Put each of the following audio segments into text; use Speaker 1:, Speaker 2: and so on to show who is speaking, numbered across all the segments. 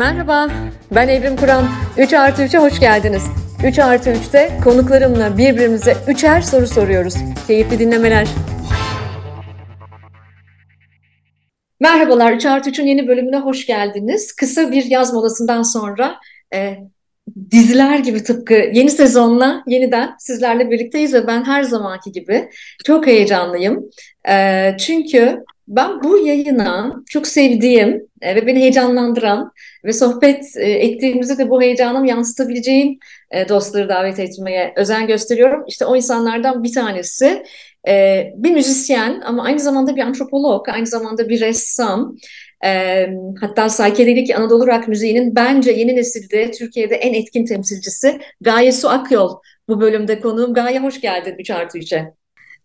Speaker 1: Merhaba, ben Evrim Kur'an. 3 artı 3'e hoş geldiniz. 3 artı 3'te konuklarımla birbirimize üçer soru soruyoruz. Keyifli dinlemeler. Merhabalar, 3 artı 3'ün yeni bölümüne hoş geldiniz. Kısa bir yaz molasından sonra e, diziler gibi tıpkı yeni sezonla yeniden sizlerle birlikteyiz ve ben her zamanki gibi çok heyecanlıyım. E, çünkü ben bu yayına çok sevdiğim e, ve beni heyecanlandıran ve sohbet e, ettiğimizde de bu heyecanımı yansıtabileceğim e, dostları davet etmeye özen gösteriyorum. İşte o insanlardan bir tanesi bir müzisyen ama aynı zamanda bir antropolog, aynı zamanda bir ressam. hatta saykedelik Anadolu rock müziğinin bence yeni nesilde Türkiye'de en etkin temsilcisi Gaye Su Akyol. Bu bölümde konuğum. Gaye hoş geldin 3 artı 3'e.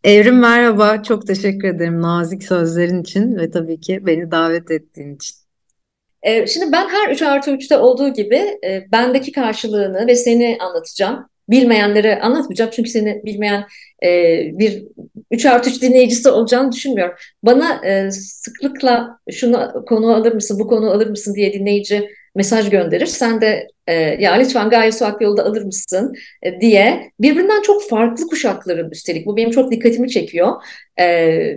Speaker 2: Evrim merhaba, çok teşekkür ederim nazik sözlerin için ve tabii ki beni davet ettiğin için.
Speaker 1: Ee, şimdi ben her 3 artı 3'te olduğu gibi e, bendeki karşılığını ve seni anlatacağım. Bilmeyenlere anlatmayacağım çünkü seni bilmeyen e, bir 3 artı 3 dinleyicisi olacağını düşünmüyorum. Bana e, sıklıkla şunu konu alır mısın, bu konu alır mısın diye dinleyici mesaj gönderir. Sen de e, ya lütfen Gaye Suak yolda alır mısın e, diye birbirinden çok farklı kuşakların üstelik bu benim çok dikkatimi çekiyor e,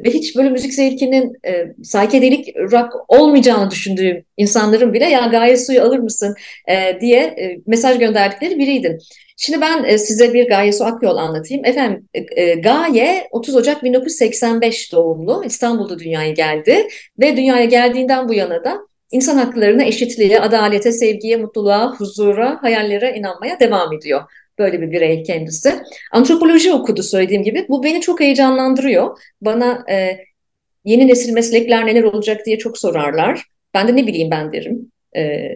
Speaker 1: ve hiç böyle müzik zevkinin e, saykedelik rock olmayacağını düşündüğüm insanların bile ya Gaye Su'yu alır mısın e, diye e, mesaj gönderdikleri biriydin. Şimdi ben e, size bir Gaye Su Akyol anlatayım. Efendim e, e Gaye 30 Ocak 1985 doğumlu İstanbul'da dünyaya geldi ve dünyaya geldiğinden bu yana da insan haklarına, eşitliğe, adalete, sevgiye, mutluluğa, huzura, hayallere inanmaya devam ediyor. Böyle bir birey kendisi. Antropoloji okudu söylediğim gibi. Bu beni çok heyecanlandırıyor. Bana e, yeni nesil meslekler neler olacak diye çok sorarlar. Ben de ne bileyim ben derim. E,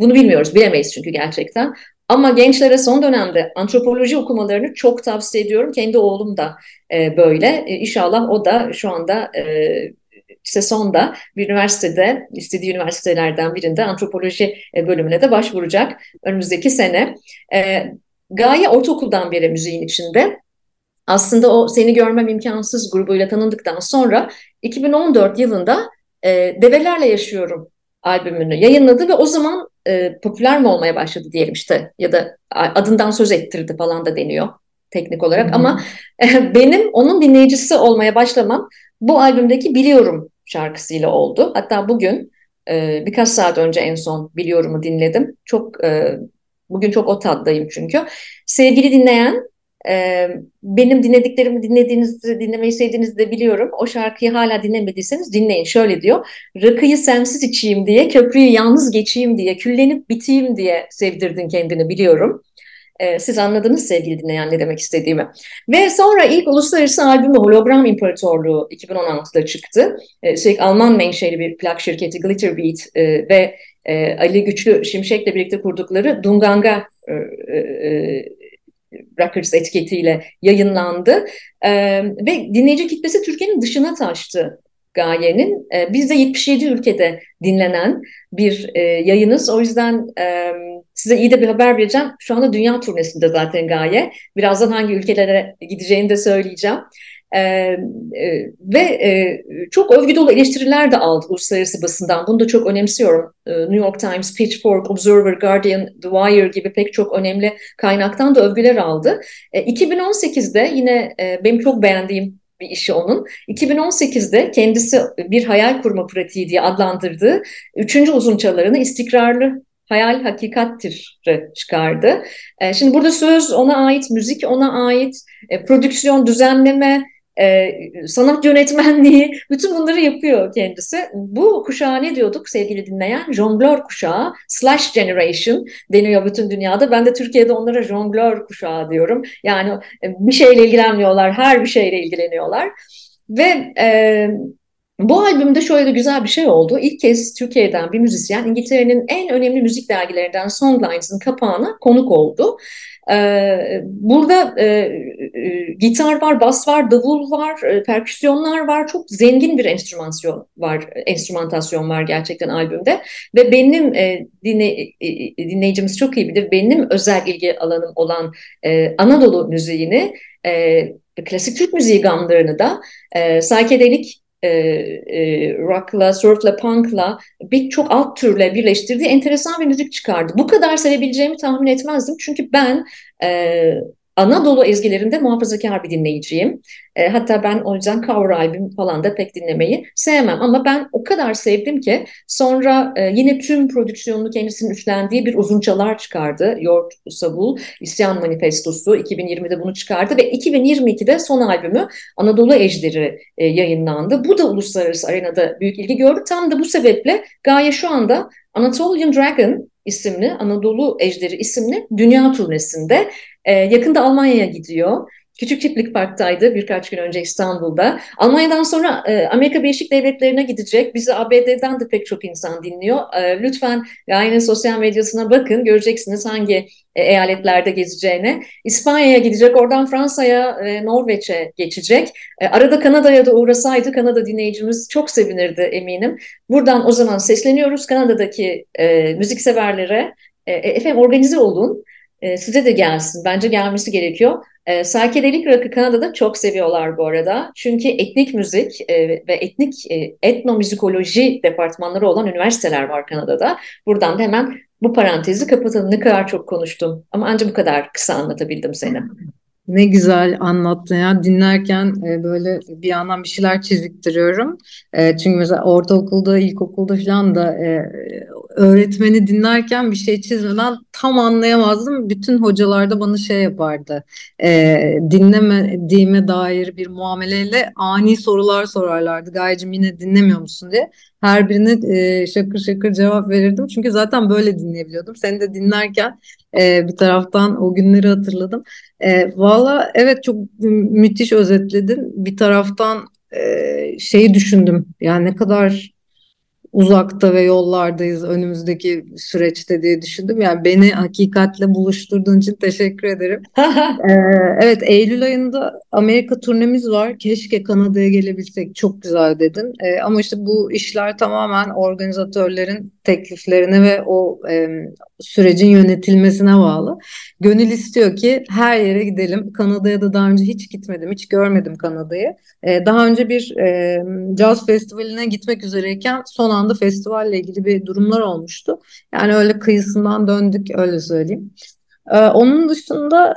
Speaker 1: bunu bilmiyoruz, bilemeyiz çünkü gerçekten. Ama gençlere son dönemde antropoloji okumalarını çok tavsiye ediyorum. Kendi oğlum da e, böyle. E, inşallah o da şu anda e, sonda bir üniversitede, istediği üniversitelerden birinde antropoloji e, bölümüne de başvuracak önümüzdeki sene. E, Gaye ortaokuldan beri müziğin içinde. Aslında o Seni Görmem imkansız grubuyla tanındıktan sonra 2014 yılında e, Develerle Yaşıyorum albümünü yayınladı ve o zaman e, popüler mi olmaya başladı diyelim işte ya da adından söz ettirdi falan da deniyor teknik olarak Hı-hı. ama e, benim onun dinleyicisi olmaya başlamam bu albümdeki Biliyorum şarkısıyla oldu. Hatta bugün e, birkaç saat önce en son Biliyorum'u dinledim. Çok e, bugün çok o taddayım çünkü. Sevgili dinleyen e, benim dinlediklerimi dinlediğinizi, dinlemeyi sevdiğinizi de biliyorum. O şarkıyı hala dinlemediyseniz dinleyin. Şöyle diyor. Rakıyı sensiz içeyim diye, köprüyü yalnız geçeyim diye, küllenip biteyim diye sevdirdin kendini biliyorum. E, siz anladınız sevgili dinleyen ne demek istediğimi. Ve sonra ilk uluslararası albümü Hologram İmparatorluğu 2016'da çıktı. E, üstelik Alman menşeli bir plak şirketi Glitterbeat e, ve e, Ali Güçlü Şimşek'le birlikte kurdukları Dunganga e, e, Records etiketiyle yayınlandı. E, ve dinleyici kitlesi Türkiye'nin dışına taştı Gaye'nin. E, biz de 77 ülkede dinlenen bir e, yayınız. O yüzden e, size iyi de bir haber vereceğim. Şu anda dünya turnesinde zaten Gaye. Birazdan hangi ülkelere gideceğini de söyleyeceğim. Ee, e, ve e, çok övgü dolu eleştiriler de aldı uluslararası basından. Bunu da çok önemsiyorum. E, New York Times, Pitchfork, Observer, Guardian, The Wire gibi pek çok önemli kaynaktan da övgüler aldı. E, 2018'de yine e, benim çok beğendiğim bir işi onun. 2018'de kendisi bir hayal kurma pratiği diye adlandırdığı üçüncü uzun çalarını istikrarlı hayal hakikattir çıkardı. E, şimdi burada söz ona ait, müzik ona ait, e, prodüksiyon, düzenleme, e, sanat yönetmenliği bütün bunları yapıyor kendisi. Bu kuşağa ne diyorduk sevgili dinleyen? Jonglör kuşağı, slash generation deniyor bütün dünyada. Ben de Türkiye'de onlara jonglör kuşağı diyorum. Yani e, bir şeyle ilgilenmiyorlar, her bir şeyle ilgileniyorlar. Ve e, bu albümde şöyle güzel bir şey oldu. İlk kez Türkiye'den bir müzisyen İngiltere'nin en önemli müzik dergilerden Songlines'ın kapağına konuk oldu. Ee, burada e, e, gitar var, bas var, davul var, e, perküsyonlar var. Çok zengin bir enstrümantasyon var, enstrümantasyon var gerçekten albümde. Ve benim e, dinle, e, dinleyicimiz çok iyi bilir. Benim özel ilgi alanım olan e, Anadolu müziğini, e, klasik Türk müziği gamlarını da, e, saykedelik e, e, rock'la, surf'la, punk'la birçok alt türle birleştirdiği enteresan bir müzik çıkardı. Bu kadar sevebileceğimi tahmin etmezdim. Çünkü ben e, Anadolu ezgilerinde muhafazakar bir dinleyiciyim. E, hatta ben o yüzden cover albüm falan da pek dinlemeyi sevmem. Ama ben o kadar sevdim ki sonra e, yine tüm prodüksiyonunu kendisinin üstlendiği bir uzunçalar çıkardı. Yort Sabul, İsyan Manifestosu 2020'de bunu çıkardı ve 2022'de son albümü Anadolu Ejderi e, yayınlandı. Bu da uluslararası arenada büyük ilgi gördü. Tam da bu sebeple Gaye şu anda Anatolian Dragon isimli, Anadolu Ejderi isimli dünya turnesinde. E, yakında Almanya'ya gidiyor. Küçük Çiftlik Park'taydı birkaç gün önce İstanbul'da. Almanya'dan sonra e, Amerika Birleşik Devletleri'ne gidecek. Bizi ABD'den de pek çok insan dinliyor. E, lütfen Gaye'nin sosyal medyasına bakın. Göreceksiniz hangi e, eyaletlerde gezeceğini. İspanya'ya gidecek. Oradan Fransa'ya, Norveç'e geçecek. Arada Kanada'ya da uğrasaydı Kanada dinleyicimiz çok sevinirdi eminim. Buradan o zaman sesleniyoruz Kanada'daki e, müzikseverlere. Efendim organize olun. E, size de gelsin. Bence gelmesi gerekiyor. E, psychedelic rock'ı Kanada'da çok seviyorlar bu arada. Çünkü etnik müzik e, ve etnik e, etnomüzikoloji departmanları olan üniversiteler var Kanada'da. Buradan da hemen bu parantezi kapatalım. Ne kadar çok konuştum ama ancak bu kadar kısa anlatabildim seni.
Speaker 2: Ne güzel anlattın ya. Dinlerken e, böyle bir yandan bir şeyler çiziktiriyorum. E, çünkü mesela ortaokulda, ilkokulda falan da e, öğretmeni dinlerken bir şey çizmeden tam anlayamazdım. Bütün hocalar da bana şey yapardı. E, dinlemediğime dair bir muameleyle ani sorular sorarlardı. Gayecim yine dinlemiyor musun diye. Her birine e, şakır şakır cevap verirdim. Çünkü zaten böyle dinleyebiliyordum. Seni de dinlerken e, bir taraftan o günleri hatırladım. E, Valla evet çok müthiş özetledin. Bir taraftan e, şeyi düşündüm. Yani ne kadar uzakta ve yollardayız önümüzdeki süreçte diye düşündüm. Yani beni hakikatle buluşturduğun için teşekkür ederim. ee, evet Eylül ayında Amerika turnemiz var. Keşke Kanada'ya gelebilsek çok güzel dedin. Ee, ama işte bu işler tamamen organizatörlerin tekliflerine ve o e, sürecin yönetilmesine bağlı. Gönül istiyor ki her yere gidelim. Kanada'ya da daha önce hiç gitmedim, hiç görmedim Kanada'yı. Ee, daha önce bir e, caz festivaline gitmek üzereyken son anda festivalle ilgili bir durumlar olmuştu. Yani öyle kıyısından döndük öyle söyleyeyim. Ee, onun dışında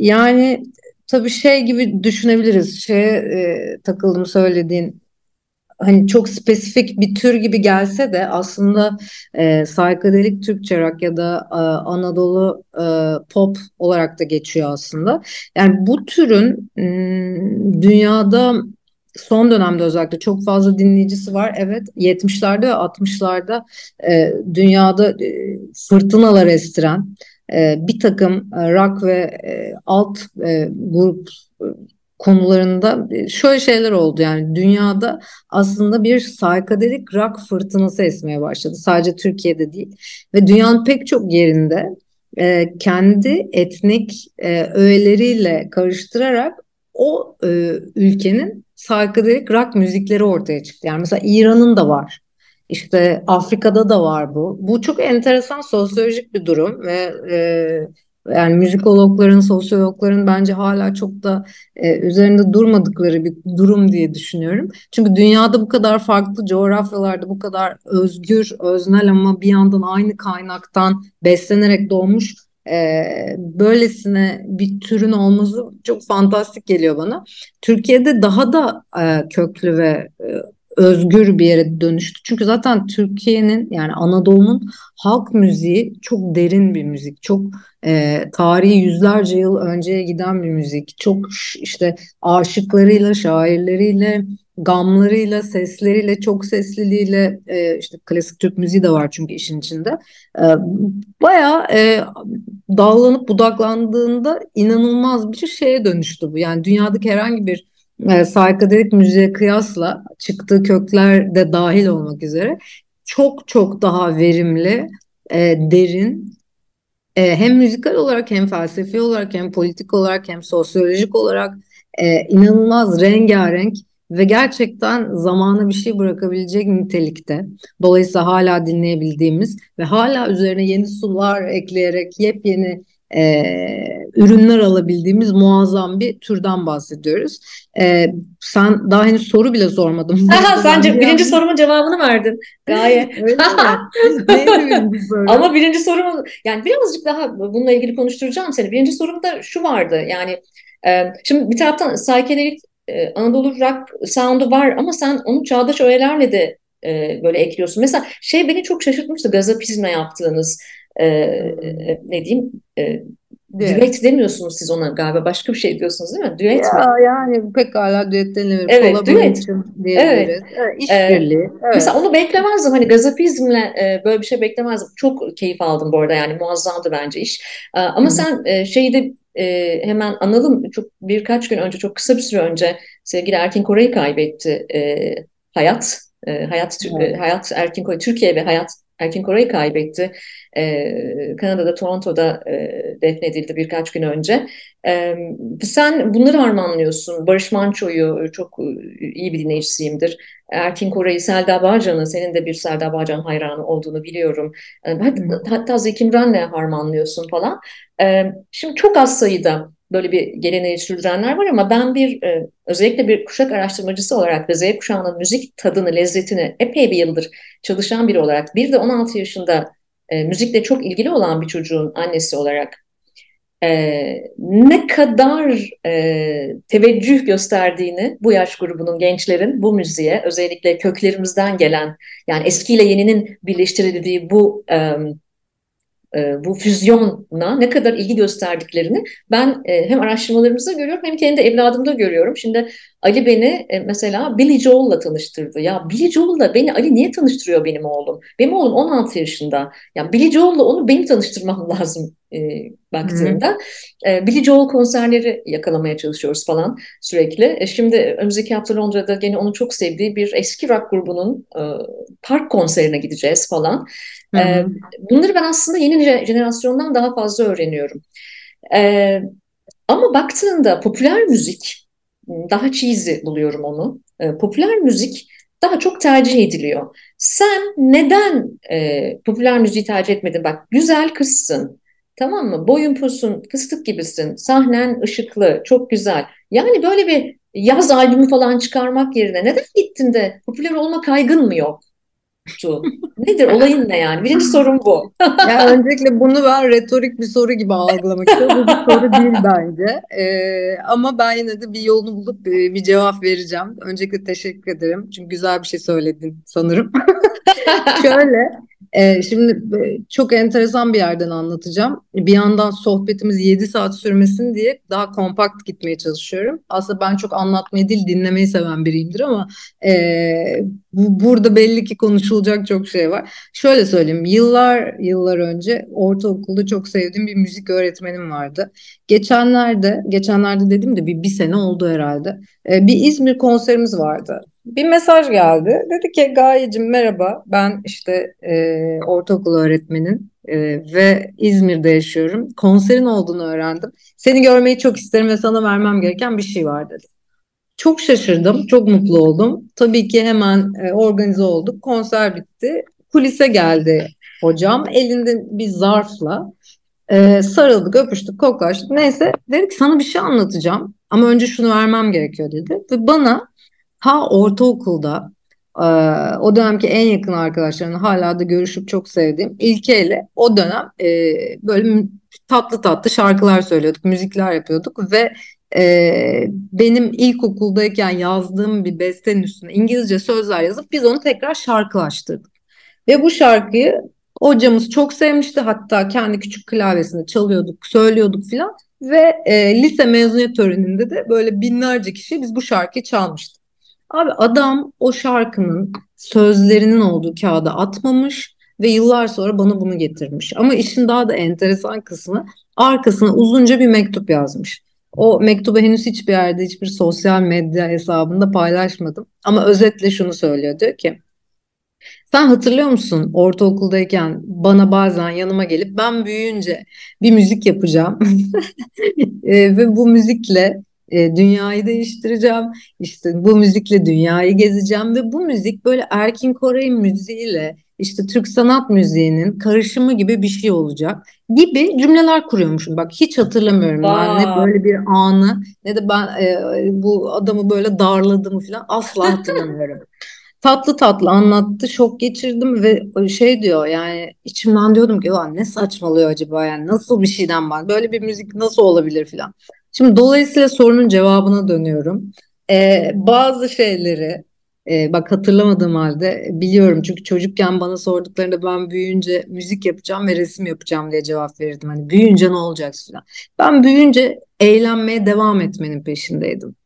Speaker 2: yani tabii şey gibi düşünebiliriz. Şeye e, takıldım söylediğin hani çok spesifik bir tür gibi gelse de aslında e, psychedelic Türkçe rock ya da e, Anadolu e, pop olarak da geçiyor aslında. Yani bu türün m, dünyada son dönemde özellikle çok fazla dinleyicisi var. Evet 70'lerde ve 60'larda e, dünyada e, fırtınalar estiren e, bir takım e, rock ve e, alt e, grup konularında e, şöyle şeyler oldu yani dünyada aslında bir psychedelic rock fırtınası esmeye başladı sadece Türkiye'de değil ve dünyanın pek çok yerinde e, kendi etnik e, öğeleriyle karıştırarak o e, ülkenin psychedelic rock müzikleri ortaya çıktı. Yani mesela İran'ın da var. İşte Afrika'da da var bu. Bu çok enteresan sosyolojik bir durum ve e, yani müzikologların, sosyologların bence hala çok da e, üzerinde durmadıkları bir durum diye düşünüyorum. Çünkü dünyada bu kadar farklı coğrafyalarda bu kadar özgür, öznel ama bir yandan aynı kaynaktan beslenerek doğmuş e, böylesine bir türün olması çok fantastik geliyor bana. Türkiye'de daha da e, köklü ve e, özgür bir yere dönüştü. Çünkü zaten Türkiye'nin yani Anadolu'nun halk müziği çok derin bir müzik. Çok e, tarihi yüzlerce yıl önceye giden bir müzik. Çok işte aşıklarıyla, şairleriyle, gamlarıyla, sesleriyle, çok sesliliğiyle e, işte klasik Türk müziği de var çünkü işin içinde. E, bayağı e, dallanıp budaklandığında inanılmaz bir şeye dönüştü bu. Yani dünyadaki herhangi bir e, psychedelic müziğe kıyasla çıktığı kökler de dahil olmak üzere çok çok daha verimli, e, derin e, hem müzikal olarak hem felsefi olarak hem politik olarak hem sosyolojik olarak e, inanılmaz rengarenk ve gerçekten zamana bir şey bırakabilecek nitelikte. Dolayısıyla hala dinleyebildiğimiz ve hala üzerine yeni sular ekleyerek yepyeni e, ürünler alabildiğimiz muazzam bir türden bahsediyoruz. E, sen daha henüz soru bile sormadın.
Speaker 1: Aha, sen birinci sorumun cevabını verdin. Gayet. Ama birinci sorumun yani birazcık daha bununla ilgili konuşturacağım seni. Birinci sorumda şu vardı yani e, şimdi bir taraftan psychedelic e, Anadolu rock sound'u var ama sen onu çağdaş öğelerle de e, böyle ekliyorsun. Mesela şey beni çok şaşırtmıştı gazapizme yaptığınız e, e, ne diyeyim e, düet demiyorsunuz siz ona galiba başka bir şey diyorsunuz değil mi? Düet
Speaker 2: ya, mi? Yani pekala düet denilebilir.
Speaker 1: Evet düet. Evet. evet işbirliği. Ee, evet. Mesela onu beklemezdim hani gazapizmle e, böyle bir şey beklemezdim. Çok keyif aldım bu arada yani muazzamdı bence iş. E, ama Hı. sen e, şeyi de e, hemen analım. Çok birkaç gün önce, çok kısa bir süre önce sevgili Erkin Koray'ı kaybetti e, hayat. E, hayat evet. hayat Erkin Koray Türkiye ve hayat Erkin Koray'ı kaybetti. Ee, Kanada'da, Toronto'da e, defnedildi birkaç gün önce. Ee, sen bunları harmanlıyorsun. Barış Manço'yu çok e, iyi bir dinleyicisiyimdir. Erkin Koray'ı, Selda Bağcan'ı, senin de bir Selda Bağcan hayranı olduğunu biliyorum. Ee, hatta, hatta Zeki Müren'le harmanlıyorsun falan. Ee, şimdi çok az sayıda böyle bir geleneği sürdürenler var ama ben bir e, özellikle bir kuşak araştırmacısı olarak ve Z kuşağının müzik tadını, lezzetini epey bir yıldır çalışan biri olarak bir de 16 yaşında e, müzikle çok ilgili olan bir çocuğun annesi olarak e, ne kadar e, teveccüh gösterdiğini bu yaş grubunun gençlerin bu müziğe özellikle köklerimizden gelen yani eskiyle yeninin birleştirildiği bu e, e, bu füzyona ne kadar ilgi gösterdiklerini ben e, hem araştırmalarımızda görüyorum hem kendi evladımda görüyorum. Şimdi Ali beni e, mesela Billy Joel'la tanıştırdı. Ya Billy Joel'la beni Ali niye tanıştırıyor benim oğlum? Benim oğlum 16 yaşında. Ya Billy Joel'la onu benim tanıştırmam lazım e, baktığında. E, Billy Joel konserleri yakalamaya çalışıyoruz falan sürekli. E, şimdi önümüzdeki hafta Londra'da gene onun çok sevdiği bir eski rock grubunun e, park konserine gideceğiz falan. E, bunları ben aslında yeni jenerasyondan daha fazla öğreniyorum. Ama baktığında popüler müzik daha cheesy buluyorum onu. Popüler müzik daha çok tercih ediliyor. Sen neden popüler müziği tercih etmedin? Bak güzel kızsın. Tamam mı? Boyun posun, fıstık gibisin. Sahnen ışıklı, çok güzel. Yani böyle bir yaz albümü falan çıkarmak yerine neden gittin de popüler olma kaygın mı yok? Tu. Nedir olayın ne yani? Birinci sorun bu.
Speaker 2: ya öncelikle bunu ben retorik bir soru gibi algılamak istiyorum. Bu bir soru değil bence. Ee, ama ben yine de bir yolunu bulup bir, bir cevap vereceğim. Öncelikle teşekkür ederim. Çünkü güzel bir şey söyledin sanırım. Şöyle ee, şimdi e, çok enteresan bir yerden anlatacağım. Bir yandan sohbetimiz 7 saat sürmesin diye daha kompakt gitmeye çalışıyorum. Aslında ben çok anlatmayı değil dinlemeyi seven biriyimdir ama e, bu, burada belli ki konuşulacak çok şey var. Şöyle söyleyeyim yıllar yıllar önce ortaokulda çok sevdiğim bir müzik öğretmenim vardı. Geçenlerde geçenlerde dedim de bir, bir sene oldu herhalde. E, bir İzmir konserimiz vardı bir mesaj geldi. Dedi ki Gayecim merhaba ben işte e, ortaokul öğretmenin e, ve İzmir'de yaşıyorum. Konserin olduğunu öğrendim. Seni görmeyi çok isterim ve sana vermem gereken bir şey var dedi. Çok şaşırdım, çok mutlu oldum. Tabii ki hemen e, organize olduk. Konser bitti. Kulise geldi hocam. Elinde bir zarfla e, sarıldık, öpüştük, koklaştık. Neyse dedi ki sana bir şey anlatacağım. Ama önce şunu vermem gerekiyor dedi. Ve bana ta ortaokulda e, o dönemki en yakın arkadaşlarımla hala da görüşüp çok sevdiğim İlke ile o dönem e, böyle tatlı tatlı şarkılar söylüyorduk, müzikler yapıyorduk ve e, benim ilkokuldayken yazdığım bir bestenin üstüne İngilizce sözler yazıp biz onu tekrar şarkılaştırdık. Ve bu şarkıyı hocamız çok sevmişti. Hatta kendi küçük klavyesinde çalıyorduk, söylüyorduk filan. Ve e, lise mezuniyet töreninde de böyle binlerce kişi biz bu şarkıyı çalmıştık. Abi adam o şarkının sözlerinin olduğu kağıda atmamış ve yıllar sonra bana bunu getirmiş. Ama işin daha da enteresan kısmı arkasına uzunca bir mektup yazmış. O mektubu henüz hiçbir yerde hiçbir sosyal medya hesabında paylaşmadım. Ama özetle şunu söylüyor diyor ki sen hatırlıyor musun ortaokuldayken bana bazen yanıma gelip ben büyüyünce bir müzik yapacağım e, ve bu müzikle e, dünyayı değiştireceğim. İşte bu müzikle dünyayı gezeceğim ve bu müzik böyle Erkin Koray müziğiyle işte Türk sanat müziğinin karışımı gibi bir şey olacak gibi cümleler kuruyormuşum. Bak hiç hatırlamıyorum ben ne böyle bir anı ne de ben e, bu adamı böyle darladığımı falan asla hatırlamıyorum. tatlı tatlı anlattı. Şok geçirdim ve şey diyor yani içimden diyordum ki ne saçmalıyor acaba yani nasıl bir şeyden var böyle bir müzik nasıl olabilir filan. Şimdi dolayısıyla sorunun cevabına dönüyorum. Ee, bazı şeyleri e, bak hatırlamadığım halde biliyorum çünkü çocukken bana sorduklarında ben büyüyünce müzik yapacağım ve resim yapacağım diye cevap verirdim. Hani büyüyünce ne olacak falan. Ben büyüyünce eğlenmeye devam etmenin peşindeydim.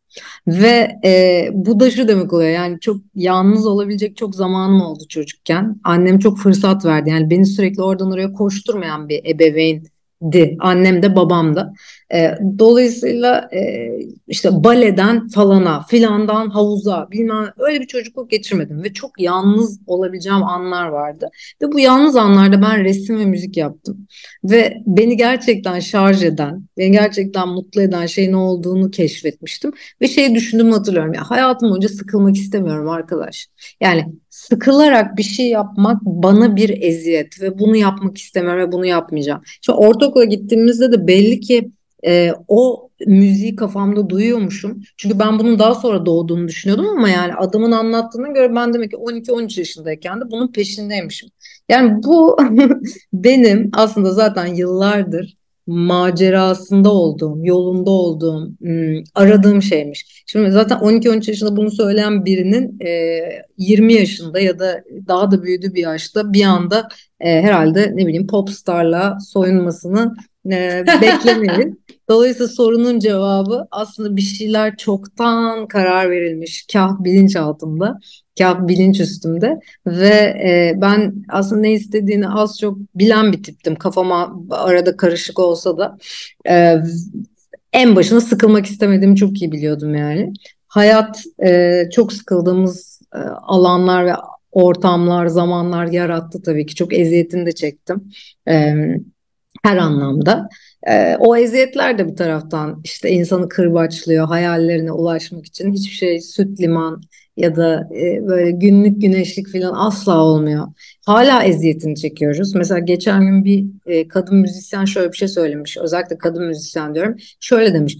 Speaker 2: Ve e, bu da şu demek oluyor yani çok yalnız olabilecek çok zamanım oldu çocukken. Annem çok fırsat verdi yani beni sürekli oradan oraya koşturmayan bir ebeveyn Annem de babam da. E, dolayısıyla e, işte baleden falana, filandan havuza bilmem öyle bir çocukluk geçirmedim ve çok yalnız olabileceğim anlar vardı. Ve bu yalnız anlarda ben resim ve müzik yaptım. Ve beni gerçekten şarj eden, beni gerçekten mutlu eden şey ne olduğunu keşfetmiştim. Ve şey düşündüm hatırlıyorum ya hayatım boyunca sıkılmak istemiyorum arkadaş. Yani sıkılarak bir şey yapmak bana bir eziyet ve bunu yapmak istemiyorum ve bunu yapmayacağım. Şimdi ortaokula gittiğimizde de belli ki e, o müziği kafamda duyuyormuşum. Çünkü ben bunun daha sonra doğduğunu düşünüyordum ama yani adamın anlattığına göre ben demek ki 12-13 yaşındayken de bunun peşindeymişim. Yani bu benim aslında zaten yıllardır macerasında olduğum, yolunda olduğum, hmm, aradığım şeymiş. Şimdi zaten 12-13 yaşında bunu söyleyen birinin 20 yaşında ya da daha da büyüdüğü bir yaşta bir anda herhalde ne bileyim popstarla soyunmasını e, beklemeyin. Dolayısıyla sorunun cevabı aslında bir şeyler çoktan karar verilmiş. Kah bilinç altında, kah bilinç üstümde ve e, ben aslında ne istediğini az çok bilen bir tiptim. Kafama arada karışık olsa da e, en başına sıkılmak istemediğimi çok iyi biliyordum yani. Hayat e, çok sıkıldığımız e, alanlar ve ortamlar, zamanlar yarattı tabii ki. Çok eziyetini de çektim. Evet her anlamda. E, o eziyetler de bir taraftan işte insanı kırbaçlıyor hayallerine ulaşmak için. Hiçbir şey süt liman ya da e, böyle günlük güneşlik falan asla olmuyor. Hala eziyetini çekiyoruz. Mesela geçen gün bir e, kadın müzisyen şöyle bir şey söylemiş. Özellikle kadın müzisyen diyorum. Şöyle demiş.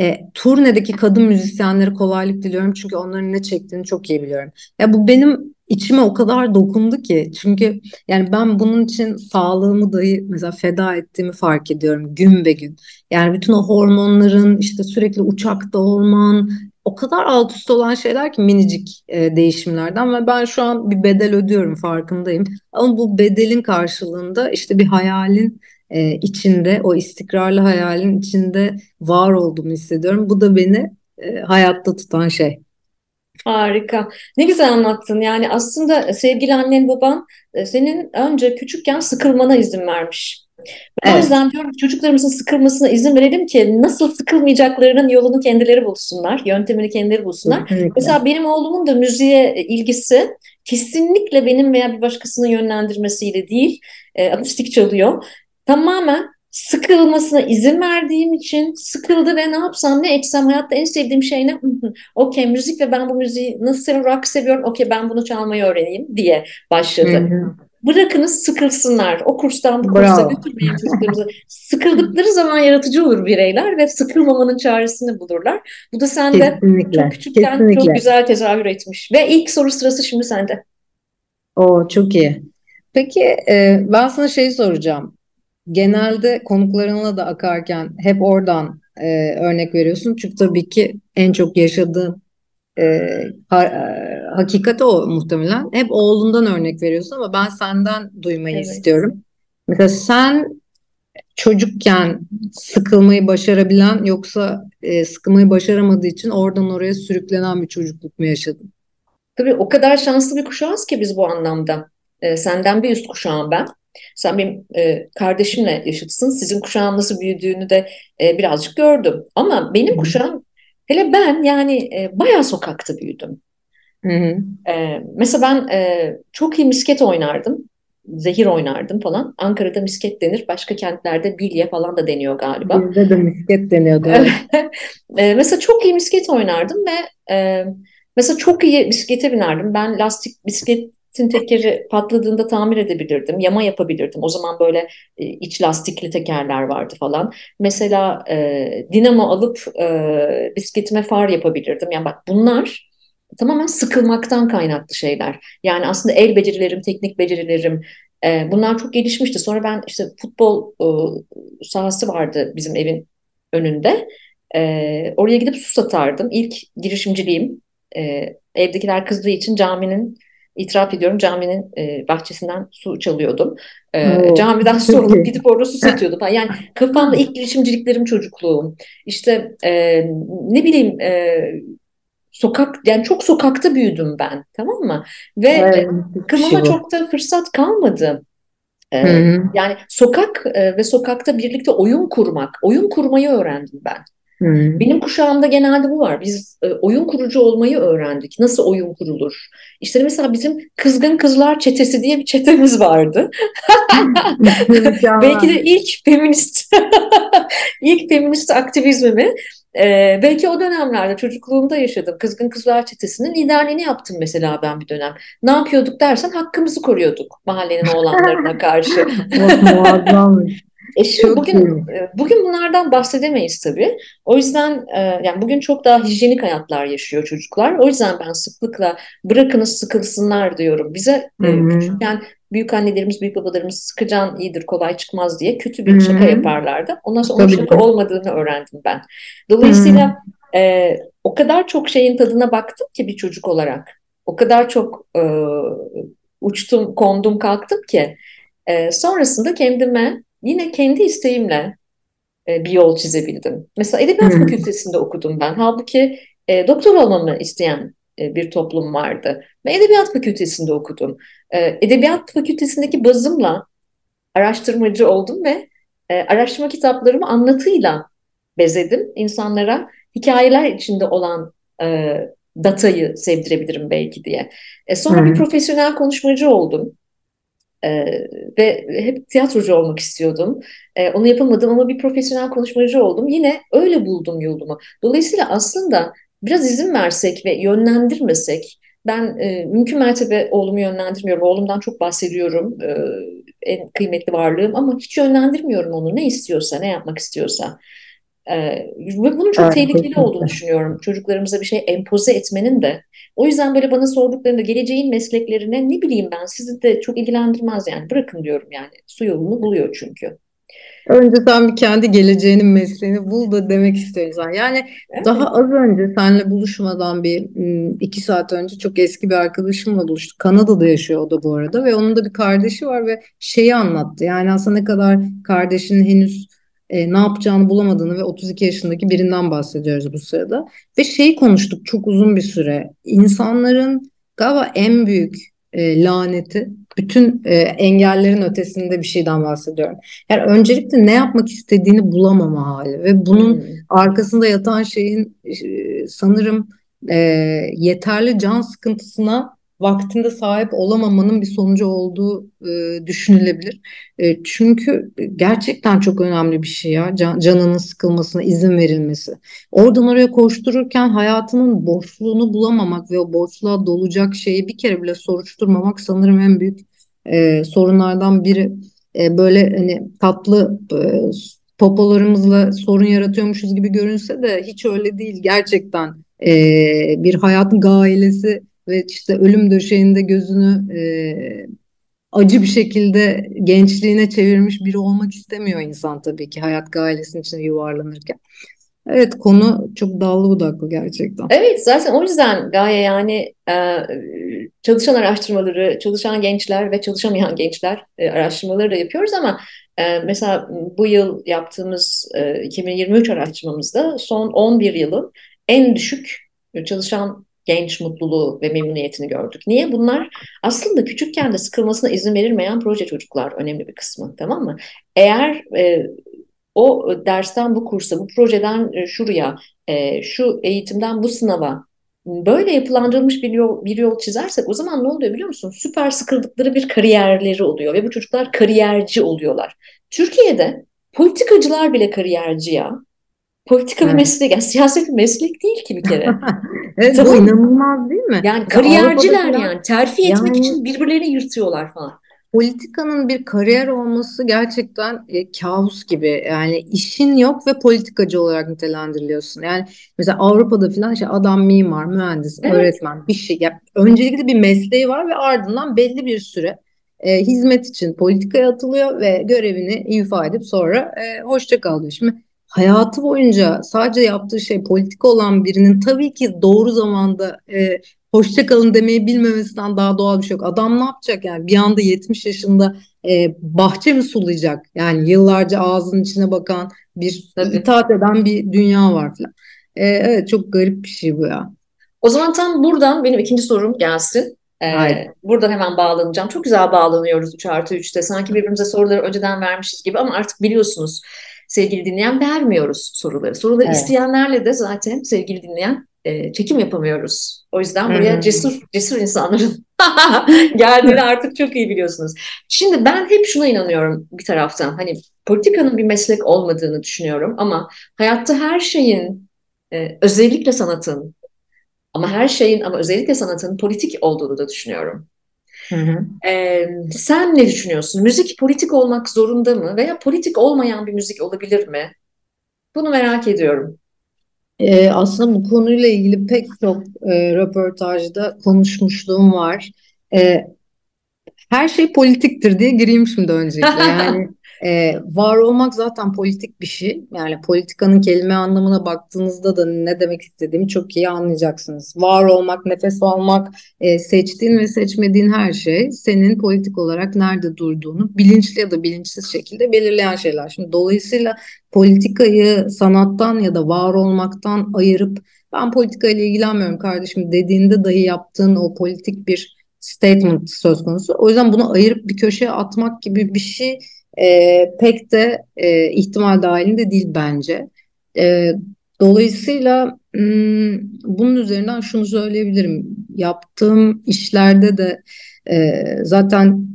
Speaker 2: E, turnedeki kadın müzisyenlere kolaylık diliyorum çünkü onların ne çektiğini çok iyi biliyorum. Ya bu benim içime o kadar dokundu ki çünkü yani ben bunun için sağlığımı dahi mesela feda ettiğimi fark ediyorum gün be gün. Yani bütün o hormonların işte sürekli uçakta olman o kadar alt üst olan şeyler ki minicik e, değişimlerden ve ben şu an bir bedel ödüyorum farkındayım. Ama bu bedelin karşılığında işte bir hayalin e, içinde o istikrarlı hayalin içinde var olduğumu hissediyorum. Bu da beni e, hayatta tutan şey.
Speaker 1: Harika. Ne güzel anlattın. Yani aslında sevgili annen baban e, senin önce küçükken sıkılmana izin vermiş. Evet. O yüzden diyorum çocuklarımızın sıkılmasına izin verelim ki nasıl sıkılmayacaklarının yolunu kendileri bulsunlar, yöntemini kendileri bulsunlar. Kesinlikle. Mesela benim oğlumun da müziğe ilgisi kesinlikle benim veya bir başkasının yönlendirmesiyle değil, e, akustik çalıyor. Tamamen sıkılmasına izin verdiğim için sıkıldı ve ne yapsam ne etsem hayatta en sevdiğim şey ne? Okey müzik ve ben bu müziği nasıl rock seviyorum okey ben bunu çalmayı öğreneyim diye başladı. Bırakınız sıkılsınlar. O kurstan bu kursa götürmeyin çocuklarımızı. Sıkıldıkları zaman yaratıcı olur bireyler ve sıkılmamanın çaresini bulurlar. Bu da sende Kesinlikle. çok küçükten Kesinlikle. çok güzel tezahür etmiş. Ve ilk soru sırası şimdi sende.
Speaker 2: O çok iyi. Peki e, ben sana şey soracağım genelde konuklarınla da akarken hep oradan e, örnek veriyorsun. Çünkü tabii ki en çok yaşadığın e, ha, e, hakikat o muhtemelen. Hep oğlundan örnek veriyorsun ama ben senden duymayı evet. istiyorum. Mesela sen çocukken sıkılmayı başarabilen yoksa e, sıkılmayı başaramadığı için oradan oraya sürüklenen bir çocukluk mu yaşadın?
Speaker 1: Tabii o kadar şanslı bir kuşağız ki biz bu anlamda. E, senden bir üst kuşağım ben. Sen benim e, kardeşimle yaşıtsın. Sizin kuşağın nasıl büyüdüğünü de e, birazcık gördüm. Ama benim kuşağım, hele ben yani e, bayağı sokakta büyüdüm. Hı hı. E, mesela ben e, çok iyi misket oynardım. zehir oynardım falan. Ankara'da misket denir. Başka kentlerde bilye falan da deniyor galiba.
Speaker 2: Bizde de misket deniyor.
Speaker 1: e, mesela çok iyi misket oynardım ve e, mesela çok iyi bisiklete binerdim. Ben lastik bisikletin tekeri patladığında tamir edebilirdim. Yama yapabilirdim. O zaman böyle e, iç lastikli tekerler vardı falan. Mesela e, dinamo alıp e, bisikletime far yapabilirdim. Yani bak bunlar tamamen sıkılmaktan kaynaklı şeyler. Yani aslında el becerilerim, teknik becerilerim e, bunlar çok gelişmişti. Sonra ben işte futbol e, sahası vardı bizim evin önünde. E, oraya gidip su satardım. İlk girişimciliğim. E, evdekiler kızdığı için caminin itiraf ediyorum caminin e, bahçesinden su çalıyordum. E, Oo, camiden su alıp gidip orada su satıyordum. Yani kafamda ilk girişimciliklerim çocukluğum. İşte e, ne bileyim e, sokak yani çok sokakta büyüdüm ben tamam mı? Ve evet, kımama çok da fırsat kalmadı. Ee, yani sokak e, ve sokakta birlikte oyun kurmak, oyun kurmayı öğrendim ben. Hı. Benim kuşağımda genelde bu var. Biz e, oyun kurucu olmayı öğrendik. Nasıl oyun kurulur? İşte mesela bizim Kızgın Kızlar Çetesi diye bir çetemiz vardı. Belki de ilk feminist ilk feminist aktivizmimi ee, belki o dönemlerde çocukluğumda yaşadım. Kızgın Kızlar Çetesi'nin liderliğini yaptım mesela ben bir dönem. Ne yapıyorduk dersen hakkımızı koruyorduk mahallenin oğlanlarına karşı. Muazzam. E şimdi çok bugün iyi. E, bugün bunlardan bahsedemeyiz tabii. O yüzden e, yani bugün çok daha hijyenik hayatlar yaşıyor çocuklar. O yüzden ben sıklıkla bırakınız sıkılsınlar diyorum. Bize e, küçükken büyük annelerimiz, büyük babalarımız sıkıcan iyidir, kolay çıkmaz diye kötü bir şaka yaparlardı. Ondan sonra onun şaka olmadığını öğrendim ben. Dolayısıyla e, o kadar çok şeyin tadına baktım ki bir çocuk olarak. O kadar çok e, uçtum, kondum, kalktım ki. E, sonrasında kendime yine kendi isteğimle e, bir yol çizebildim. Mesela Edebiyat hmm. Fakültesi'nde okudum ben. Halbuki e, doktor olmamı isteyen e, bir toplum vardı. Ve Edebiyat Fakültesi'nde okudum. E, Edebiyat Fakültesindeki bazımla araştırmacı oldum ve e, araştırma kitaplarımı anlatıyla bezedim. İnsanlara hikayeler içinde olan datayı sevdirebilirim belki diye. Sonra hmm. bir profesyonel konuşmacı oldum. Ee, ve hep tiyatrocu olmak istiyordum. Ee, onu yapamadım ama bir profesyonel konuşmacı oldum. Yine öyle buldum yolumu. Dolayısıyla aslında biraz izin versek ve yönlendirmesek, ben e, mümkün mertebe oğlumu yönlendirmiyorum. Oğlumdan çok bahsediyorum. E, en kıymetli varlığım ama hiç yönlendirmiyorum onu. Ne istiyorsa, ne yapmak istiyorsa. E, ve bunun çok evet, tehlikeli kesinlikle. olduğunu düşünüyorum. Çocuklarımıza bir şey empoze etmenin de. O yüzden böyle bana sorduklarında geleceğin mesleklerine ne bileyim ben sizi de çok ilgilendirmez yani. Bırakın diyorum yani. Su yolunu buluyor çünkü.
Speaker 2: Önce sen bir kendi geleceğinin mesleğini bul da demek istiyoruz. Yani evet. daha az önce seninle buluşmadan bir iki saat önce çok eski bir arkadaşımla buluştuk. Kanada'da yaşıyor o da bu arada ve onun da bir kardeşi var ve şeyi anlattı. Yani aslında ne kadar kardeşinin henüz e, ne yapacağını bulamadığını ve 32 yaşındaki birinden bahsediyoruz bu sırada. Ve şeyi konuştuk çok uzun bir süre. İnsanların galiba en büyük e, laneti bütün e, engellerin ötesinde bir şeyden bahsediyorum. Yani öncelikle ne yapmak istediğini bulamama hali ve bunun hmm. arkasında yatan şeyin e, sanırım e, yeterli can sıkıntısına vaktinde sahip olamamanın bir sonucu olduğu e, düşünülebilir. E, çünkü gerçekten çok önemli bir şey ya can, canının sıkılmasına izin verilmesi. Oradan oraya koştururken hayatının boşluğunu bulamamak ve o boşluğa dolacak şeyi bir kere bile soruşturmamak sanırım en büyük e, sorunlardan biri. E, böyle hani tatlı e, popolarımızla sorun yaratıyormuşuz gibi görünse de hiç öyle değil. Gerçekten e, bir hayatın gailesi ve işte ölüm döşeğinde gözünü e, acı bir şekilde gençliğine çevirmiş biri olmak istemiyor insan tabii ki hayat gailesinin içine yuvarlanırken. Evet konu çok dallı budaklı gerçekten.
Speaker 1: Evet zaten o yüzden gaye yani e, çalışan araştırmaları, çalışan gençler ve çalışamayan gençler e, araştırmaları da yapıyoruz ama e, mesela bu yıl yaptığımız 2023 araştırmamızda son 11 yılın en düşük çalışan genç mutluluğu ve memnuniyetini gördük. Niye? Bunlar aslında küçükken de sıkılmasına izin verilmeyen proje çocuklar önemli bir kısmı tamam mı? Eğer e, o dersten bu kursa, bu projeden şuraya, e, şu eğitimden bu sınava böyle yapılandırılmış bir yol, bir yol çizersek o zaman ne oluyor biliyor musun? Süper sıkıldıkları bir kariyerleri oluyor ve bu çocuklar kariyerci oluyorlar. Türkiye'de politikacılar bile kariyerci ya. Politika evet. bir meslek, yani siyaset bir meslek değil ki bir kere.
Speaker 2: evet tamam. bu inanılmaz değil mi?
Speaker 1: Yani kariyerciler yani terfi etmek yani... için birbirlerini yırtıyorlar falan
Speaker 2: politikanın bir kariyer olması gerçekten e, kabus gibi. Yani işin yok ve politikacı olarak nitelendiriliyorsun. Yani mesela Avrupa'da falan işte adam mimar, mühendis, evet. öğretmen bir şey. Yani öncelikle bir mesleği var ve ardından belli bir süre e, hizmet için politikaya atılıyor ve görevini ifa edip sonra e, hoşça kalıyor. Şimdi hayatı boyunca sadece yaptığı şey politika olan birinin tabii ki doğru zamanda e, hoşça kalın demeyi bilmemesinden daha doğal bir şey yok. Adam ne yapacak yani bir anda 70 yaşında e, bahçe mi sulayacak? Yani yıllarca ağzının içine bakan bir Tabii. itaat eden bir dünya var falan. E, evet çok garip bir şey bu ya.
Speaker 1: O zaman tam buradan benim ikinci sorum gelsin. Ee, buradan hemen bağlanacağım. Çok güzel bağlanıyoruz 3 artı 3'te. Sanki birbirimize soruları önceden vermişiz gibi ama artık biliyorsunuz sevgili dinleyen vermiyoruz soruları. Soruları evet. isteyenlerle de zaten sevgili dinleyen e, çekim yapamıyoruz. O yüzden buraya hmm. cesur cesur insanların geldiğini artık çok iyi biliyorsunuz. Şimdi ben hep şuna inanıyorum bir taraftan. Hani politikanın bir meslek olmadığını düşünüyorum ama hayatta her şeyin e, özellikle sanatın ama her şeyin ama özellikle sanatın politik olduğunu da düşünüyorum. Hı hı. Ee, sen ne düşünüyorsun? Müzik politik olmak zorunda mı veya politik olmayan bir müzik olabilir mi? Bunu merak ediyorum.
Speaker 2: Ee, aslında bu konuyla ilgili pek çok e, röportajda konuşmuşluğum var. E, her şey politiktir diye gireyim şimdi öncelikle. Yani e, var olmak zaten politik bir şey. Yani politikanın kelime anlamına baktığınızda da ne demek istediğimi çok iyi anlayacaksınız. Var olmak, nefes almak, e, seçtiğin ve seçmediğin her şey senin politik olarak nerede durduğunu bilinçli ya da bilinçsiz şekilde belirleyen şeyler. Şimdi dolayısıyla politikayı sanattan ya da var olmaktan ayırıp ben politikayla ilgilenmiyorum kardeşim dediğinde dahi yaptığın o politik bir statement söz konusu. O yüzden bunu ayırıp bir köşeye atmak gibi bir şey e, pek de e, ihtimal dahilinde değil bence. E, dolayısıyla hmm, bunun üzerinden şunu söyleyebilirim. Yaptığım işlerde de e, zaten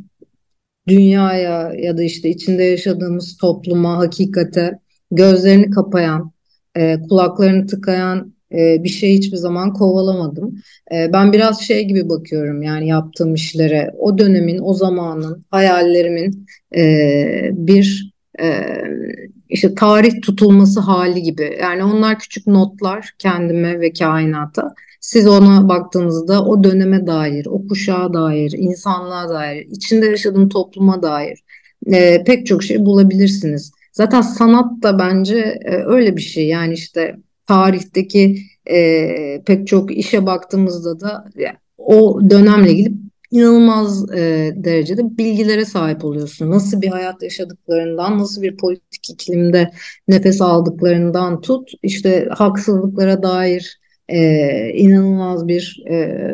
Speaker 2: dünyaya ya da işte içinde yaşadığımız topluma, hakikate gözlerini kapayan, e, kulaklarını tıkayan e, bir şey hiçbir zaman kovalamadım. E, ben biraz şey gibi bakıyorum yani yaptığım işlere, o dönemin, o zamanın, hayallerimin e, bir e, işte tarih tutulması hali gibi. Yani onlar küçük notlar kendime ve kainata. Siz ona baktığınızda o döneme dair, o kuşağa dair, insanlığa dair, içinde yaşadığım topluma dair e, pek çok şey bulabilirsiniz. Zaten sanat da bence öyle bir şey. Yani işte tarihteki e, pek çok işe baktığımızda da yani, o dönemle ilgili inanılmaz e, derecede bilgilere sahip oluyorsun. Nasıl bir hayat yaşadıklarından, nasıl bir politik iklimde nefes aldıklarından tut, işte haksızlıklara dair e, inanılmaz bir e,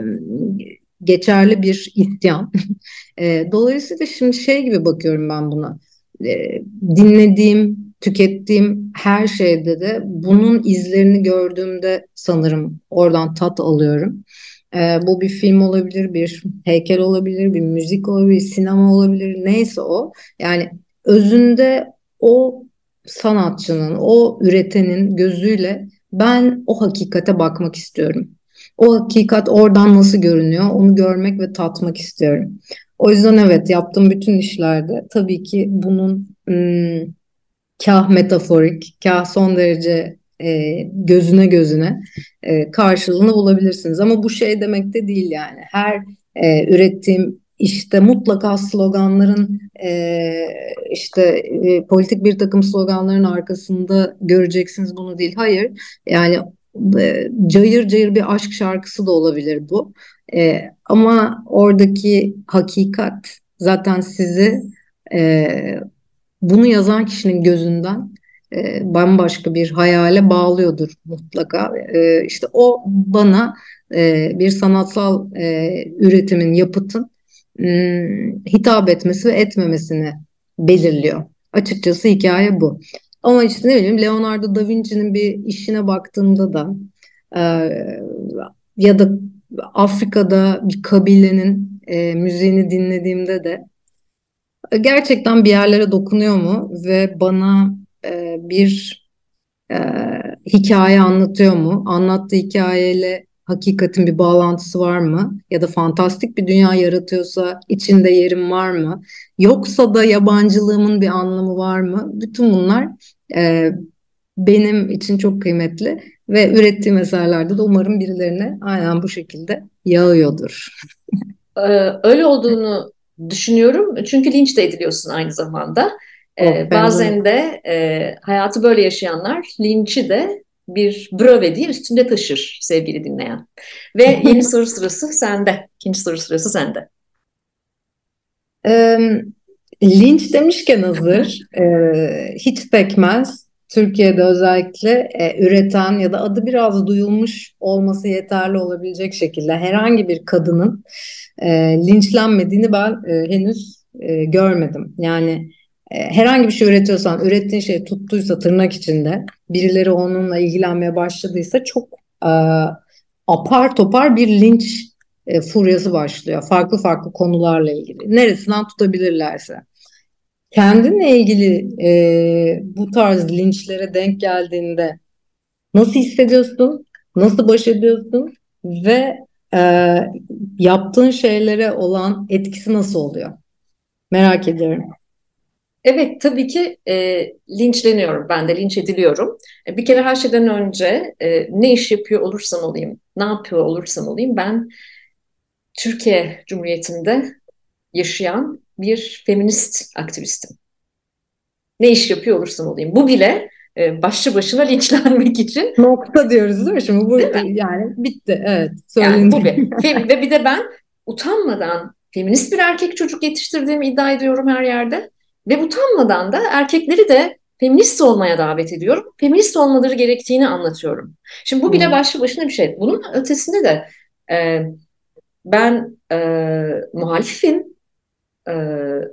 Speaker 2: geçerli bir isyan. e, dolayısıyla şimdi şey gibi bakıyorum ben buna. E, dinlediğim, tükettiğim her şeyde de bunun izlerini gördüğümde sanırım oradan tat alıyorum. Ee, bu bir film olabilir, bir heykel olabilir, bir müzik olabilir, sinema olabilir, neyse o. Yani özünde o sanatçının, o üretenin gözüyle ben o hakikate bakmak istiyorum. O hakikat oradan nasıl görünüyor onu görmek ve tatmak istiyorum. O yüzden evet yaptığım bütün işlerde tabii ki bunun ım, kah metaforik, kah son derece e, gözüne gözüne e, karşılığını bulabilirsiniz. Ama bu şey demek de değil yani. Her e, ürettiğim işte mutlaka sloganların e, işte e, politik bir takım sloganların arkasında göreceksiniz bunu değil. Hayır yani e, cayır cayır bir aşk şarkısı da olabilir bu. E, ama oradaki hakikat zaten sizi e, bunu yazan kişinin gözünden e, bambaşka bir hayale bağlıyordur mutlaka. E, işte o bana e, bir sanatsal e, üretimin, yapıtın e, hitap etmesi ve etmemesini belirliyor. Açıkçası hikaye bu. Ama işte ne bileyim Leonardo da Vinci'nin bir işine baktığımda da e, ya da Afrika'da bir kabilenin e, müziğini dinlediğimde de gerçekten bir yerlere dokunuyor mu ve bana e, bir e, hikaye anlatıyor mu? Anlattığı hikayeyle hakikatin bir bağlantısı var mı? Ya da fantastik bir dünya yaratıyorsa içinde yerim var mı? Yoksa da yabancılığımın bir anlamı var mı? Bütün bunlar e, benim için çok kıymetli ve ürettiğim eserlerde de umarım birilerine aynen bu şekilde yağıyordur.
Speaker 1: Ee, öyle olduğunu düşünüyorum çünkü linç de ediliyorsun aynı zamanda. Ee, oh, bazen de e, hayatı böyle yaşayanlar linçi de bir bröve diye üstünde taşır sevgili dinleyen. Ve yeni soru sırası sende. İkinci soru sırası sende.
Speaker 2: E, linç demişken hazır, e, hiç pekmez Türkiye'de özellikle e, üreten ya da adı biraz duyulmuş olması yeterli olabilecek şekilde herhangi bir kadının e, linçlenmediğini ben e, henüz e, görmedim. Yani e, herhangi bir şey üretiyorsan, ürettiğin şey tuttuysa tırnak içinde, birileri onunla ilgilenmeye başladıysa çok e, apar topar bir linç e, furyası başlıyor. Farklı farklı konularla ilgili. Neresinden tutabilirlerse. Kendinle ilgili e, bu tarz linçlere denk geldiğinde nasıl hissediyorsun? Nasıl baş ediyorsun? Ve e, yaptığın şeylere olan etkisi nasıl oluyor? Merak ediyorum.
Speaker 1: Evet tabii ki e, linçleniyorum. Ben de linç ediliyorum. E, bir kere her şeyden önce e, ne iş yapıyor olursam olayım, ne yapıyor olursam olayım ben Türkiye Cumhuriyeti'nde yaşayan bir feminist aktivistim. Ne iş yapıyor olursam olayım. Bu bile e, başlı başına linçlenmek için.
Speaker 2: Nokta diyoruz değil mi? Şimdi bu mi? yani bitti. Evet.
Speaker 1: Yani bu bir. Ve bir de ben utanmadan feminist bir erkek çocuk yetiştirdiğimi iddia ediyorum her yerde. Ve utanmadan da erkekleri de feminist olmaya davet ediyorum. Feminist olmaları gerektiğini anlatıyorum. Şimdi bu bile hmm. başlı başına bir şey. Bunun ötesinde de e, ben e, muhalifim e,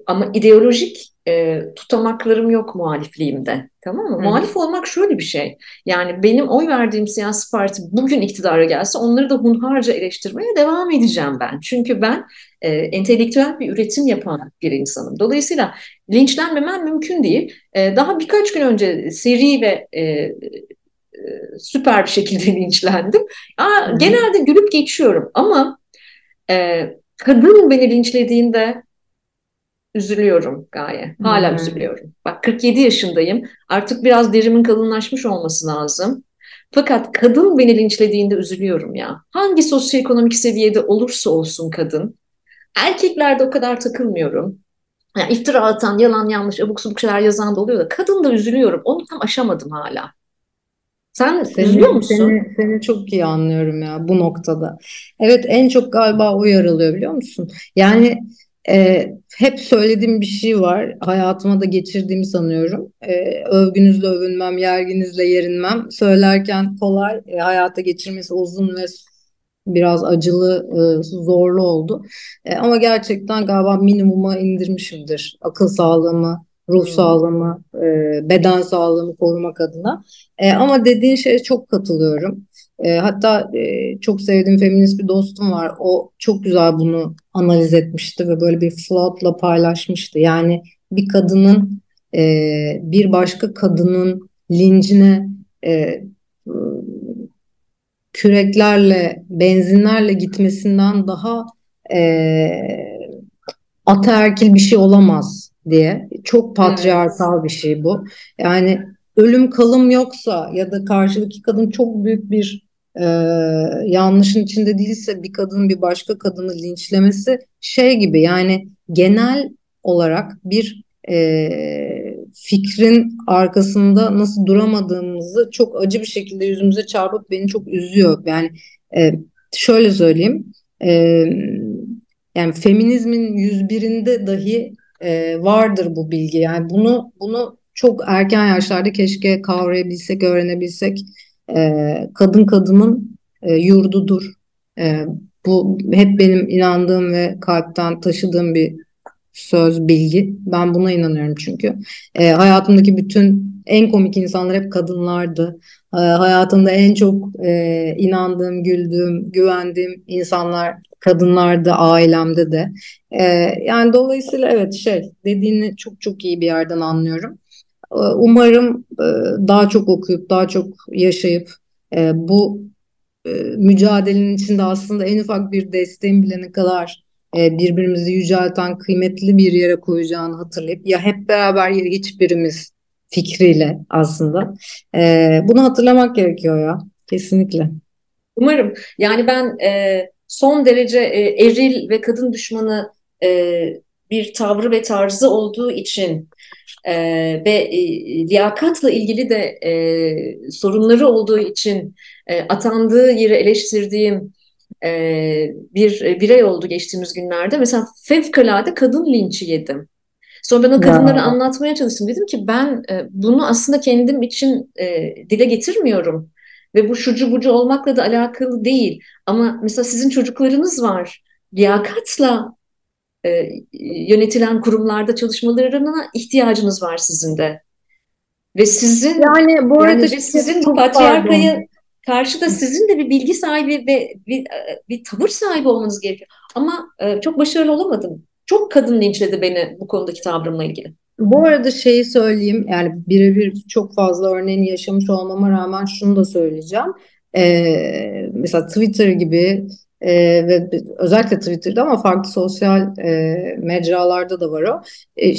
Speaker 1: ama ideolojik e, tutamaklarım yok muhalifliğimde. Tamam mı? Hı. Muhalif olmak şöyle bir şey. Yani benim oy verdiğim siyasi parti bugün iktidara gelse onları da hunharca eleştirmeye devam edeceğim ben. Çünkü ben e, entelektüel bir üretim yapan bir insanım. Dolayısıyla linçlenmemem mümkün değil. E, daha birkaç gün önce seri ve e, e, süper bir şekilde linçlendim. Aa, genelde gülüp geçiyorum ama e, kadın beni linçlediğinde üzülüyorum Gaye. Hala hmm. üzülüyorum. Bak 47 yaşındayım. Artık biraz derimin kalınlaşmış olması lazım. Fakat kadın beni linçlediğinde üzülüyorum ya. Hangi sosyoekonomik seviyede olursa olsun kadın. Erkeklerde o kadar takılmıyorum. Yani iftira atan, yalan yanlış, abuk subuk şeyler yazan da oluyor da kadın da üzülüyorum. Onu tam aşamadım hala. Sen seni, üzülüyor musun?
Speaker 2: Seni, seni çok iyi anlıyorum ya bu noktada. Evet en çok galiba o yaralıyor biliyor musun? Yani e, hep söylediğim bir şey var. Hayatıma da geçirdiğimi sanıyorum. E, övgünüzle övünmem, yerginizle yerinmem. Söylerken kolay, e, hayata geçirmesi uzun ve biraz acılı, e, zorlu oldu. E, ama gerçekten galiba minimuma indirmişimdir akıl sağlığımı, ruh hmm. sağlığımı, e, beden sağlığımı korumak adına. E, ama dediğin şeye çok katılıyorum. E, hatta e, çok sevdiğim feminist bir dostum var. O çok güzel bunu analiz etmişti ve böyle bir floatla paylaşmıştı. Yani bir kadının e, bir başka kadının lincine e, küreklerle, benzinlerle gitmesinden daha e, ataerkil bir şey olamaz diye. Çok patriarkal evet. bir şey bu. Yani ölüm kalım yoksa ya da karşıdaki kadın çok büyük bir e, yanlışın içinde değilse bir kadının bir başka kadını linçlemesi şey gibi yani genel olarak bir e, fikrin arkasında nasıl duramadığımızı çok acı bir şekilde yüzümüze çarpıp beni çok üzüyor. Yani e, şöyle söyleyeyim e, yani feminizmin 101'inde dahi e, vardır bu bilgi. Yani bunu bunu çok erken yaşlarda keşke kavrayabilsek, öğrenebilsek e, kadın kadının e, yurdudur. E, bu hep benim inandığım ve kalpten taşıdığım bir söz, bilgi. Ben buna inanıyorum çünkü. E, hayatımdaki bütün en komik insanlar hep kadınlardı. E, hayatımda en çok e, inandığım, güldüğüm, güvendiğim insanlar kadınlardı ailemde de. E, yani dolayısıyla evet şey dediğini çok çok iyi bir yerden anlıyorum. E, umarım e, daha çok okuyup daha çok yaşayıp e, bu e, mücadelenin içinde aslında en ufak bir desteğin bile ne kadar birbirimizi yücelten kıymetli bir yere koyacağını hatırlayıp ya hep beraber ya hiçbirimiz fikriyle aslında bunu hatırlamak gerekiyor ya kesinlikle.
Speaker 1: Umarım yani ben son derece eril ve kadın düşmanı bir tavrı ve tarzı olduğu için e, ve e, liyakatla ilgili de e, sorunları olduğu için e, atandığı yeri eleştirdiğim e, bir e, birey oldu geçtiğimiz günlerde. Mesela fevkalade kadın linçi yedim. Sonra ben o kadınlara ya. anlatmaya çalıştım. Dedim ki ben e, bunu aslında kendim için e, dile getirmiyorum. Ve bu şucu bucu olmakla da alakalı değil. Ama mesela sizin çocuklarınız var. Liyakatla e, yönetilen kurumlarda çalışmalarına ihtiyacınız var sizin de. Ve sizin yani bu arada yani sizin bu patriarkayı karşıda sizin de bir bilgi sahibi ve bir, bir tavır sahibi olmanız gerekiyor. Ama e, çok başarılı olamadım. Çok kadın linçledi beni bu konudaki tavrımla ilgili.
Speaker 2: Bu arada şeyi söyleyeyim yani birebir çok fazla örneğini yaşamış olmama rağmen şunu da söyleyeceğim. Ee, mesela Twitter gibi e, ve özellikle Twitter'da ama farklı sosyal e, mecralarda da var o. E,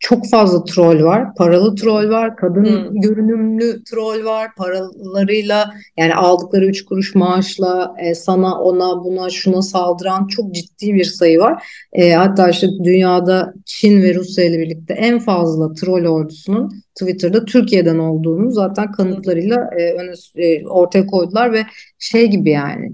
Speaker 2: çok fazla troll var. Paralı troll var. Kadın hmm. görünümlü troll var. Paralarıyla yani aldıkları üç kuruş maaşla e, sana ona buna şuna saldıran çok ciddi bir sayı var. E, hatta işte dünyada Çin ve Rusya ile birlikte en fazla troll ordusunun Twitter'da Türkiye'den olduğunu zaten kanıtlarıyla e, öne, e, ortaya koydular ve şey gibi yani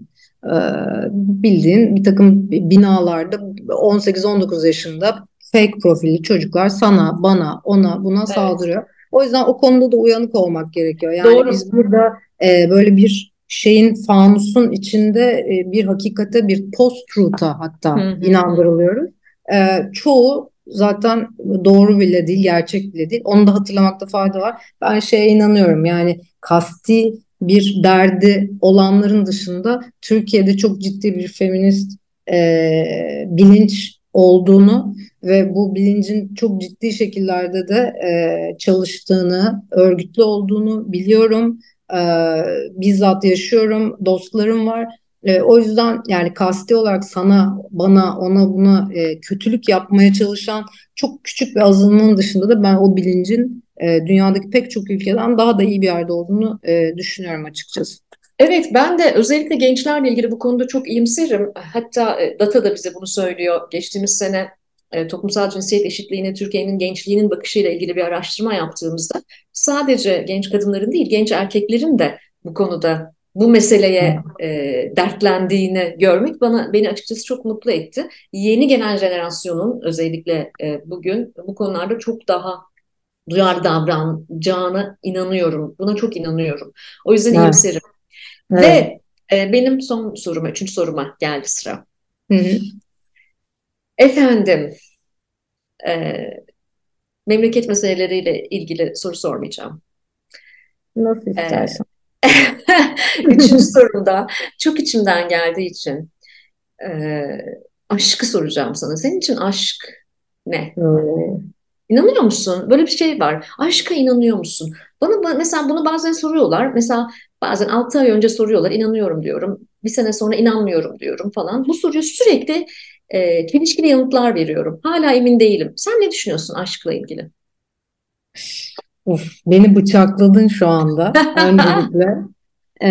Speaker 2: bildiğin bir takım binalarda 18-19 yaşında fake profilli çocuklar sana, bana, ona, buna evet. saldırıyor. O yüzden o konuda da uyanık olmak gerekiyor. Yani Doğru. biz burada e, böyle bir şeyin fanusun içinde e, bir hakikate bir post truth'a hatta hı hı. inandırılıyoruz. E, çoğu zaten doğru bile değil, gerçek bile değil. Onu da hatırlamakta fayda var. Ben şeye inanıyorum yani kasti bir derdi olanların dışında Türkiye'de çok ciddi bir feminist e, bilinç olduğunu ve bu bilincin çok ciddi şekillerde de e, çalıştığını, örgütlü olduğunu biliyorum. E, bizzat yaşıyorum, dostlarım var. E, o yüzden yani kasti olarak sana, bana, ona, buna e, kötülük yapmaya çalışan çok küçük bir azınlığın dışında da ben o bilincin e, dünyadaki pek çok ülkeden daha da iyi bir yerde olduğunu e, düşünüyorum açıkçası.
Speaker 1: Evet, ben de özellikle gençlerle ilgili bu konuda çok iyimserim. Hatta e, data da bize bunu söylüyor. Geçtiğimiz sene e, toplumsal cinsiyet eşitliğine Türkiye'nin gençliğinin bakışıyla ilgili bir araştırma yaptığımızda sadece genç kadınların değil, genç erkeklerin de bu konuda bu meseleye e, dertlendiğini görmek bana beni açıkçası çok mutlu etti. Yeni gelen jenerasyonun özellikle e, bugün bu konularda çok daha duyarlı davranacağına inanıyorum. Buna çok inanıyorum. O yüzden evet. iyimserim. Evet. Ve e, benim son soruma, üçüncü soruma geldi sıra. Hı hı. Efendim, e, memleket meseleleriyle ilgili soru sormayacağım.
Speaker 2: Nasıl e, istersen.
Speaker 1: E, üçüncü sorumda çok içimden geldiği için e, aşkı soracağım sana. Senin için aşk ne? Hmm. İnanıyor musun? Böyle bir şey var. Aşka inanıyor musun? Bana mesela bunu bazen soruyorlar. Mesela bazen 6 ay önce soruyorlar. inanıyorum diyorum. Bir sene sonra inanmıyorum diyorum falan. Bu soruyu sürekli e, çelişkili yanıtlar veriyorum. Hala emin değilim. Sen ne düşünüyorsun aşkla ilgili?
Speaker 2: Uf, beni bıçakladın şu anda öncelikle. Ee,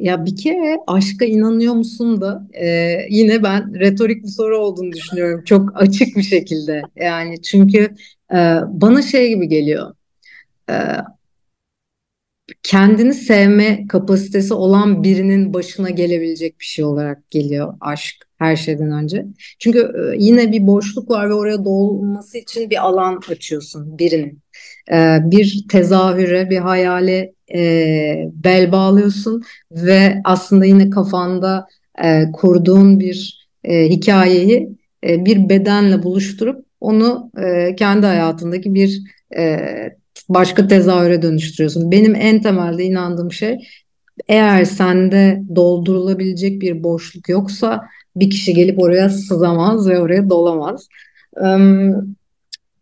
Speaker 2: ya bir kere aşka inanıyor musun da e, yine ben retorik bir soru olduğunu düşünüyorum çok açık bir şekilde yani çünkü e, bana şey gibi geliyor e, kendini sevme kapasitesi olan birinin başına gelebilecek bir şey olarak geliyor aşk her şeyden önce. Çünkü e, yine bir boşluk var ve oraya dolması için bir alan açıyorsun birinin. E, bir tezahüre, bir hayale e, bel bağlıyorsun ve aslında yine kafanda kurduğun bir hikayeyi bir bedenle buluşturup onu kendi hayatındaki bir başka tezahüre dönüştürüyorsun. Benim en temelde inandığım şey eğer sende doldurulabilecek bir boşluk yoksa bir kişi gelip oraya sızamaz ve oraya dolamaz.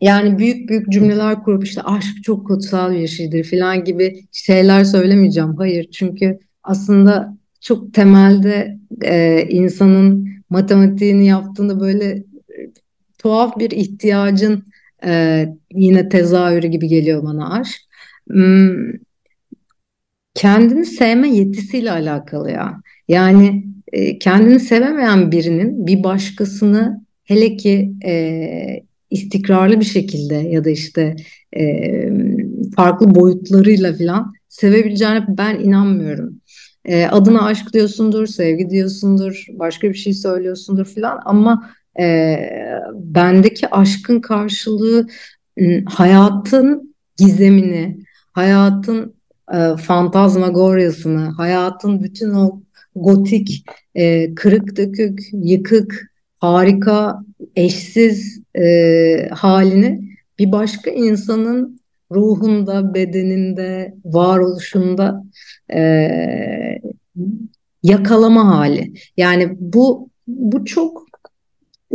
Speaker 2: Yani büyük büyük cümleler kurup işte aşk çok kutsal bir şeydir falan gibi şeyler söylemeyeceğim. Hayır çünkü aslında çok temelde e, insanın matematiğini yaptığında böyle e, tuhaf bir ihtiyacın e, yine tezahürü gibi geliyor bana aşk. Hmm, kendini sevme yetisiyle alakalı ya. Yani e, kendini sevemeyen birinin bir başkasını hele ki e, istikrarlı bir şekilde ya da işte e, farklı boyutlarıyla falan sevebileceğine ben inanmıyorum. E, adına aşk diyorsundur, sevgi diyorsundur, başka bir şey söylüyorsundur falan ama e, bendeki aşkın karşılığı hayatın gizemini, hayatın e, fantazmagoryasını, hayatın bütün o gotik, e, kırık dökük, yıkık, harika, eşsiz e, halini bir başka insanın ruhunda, bedeninde, varoluşunda e, yakalama hali. Yani bu bu çok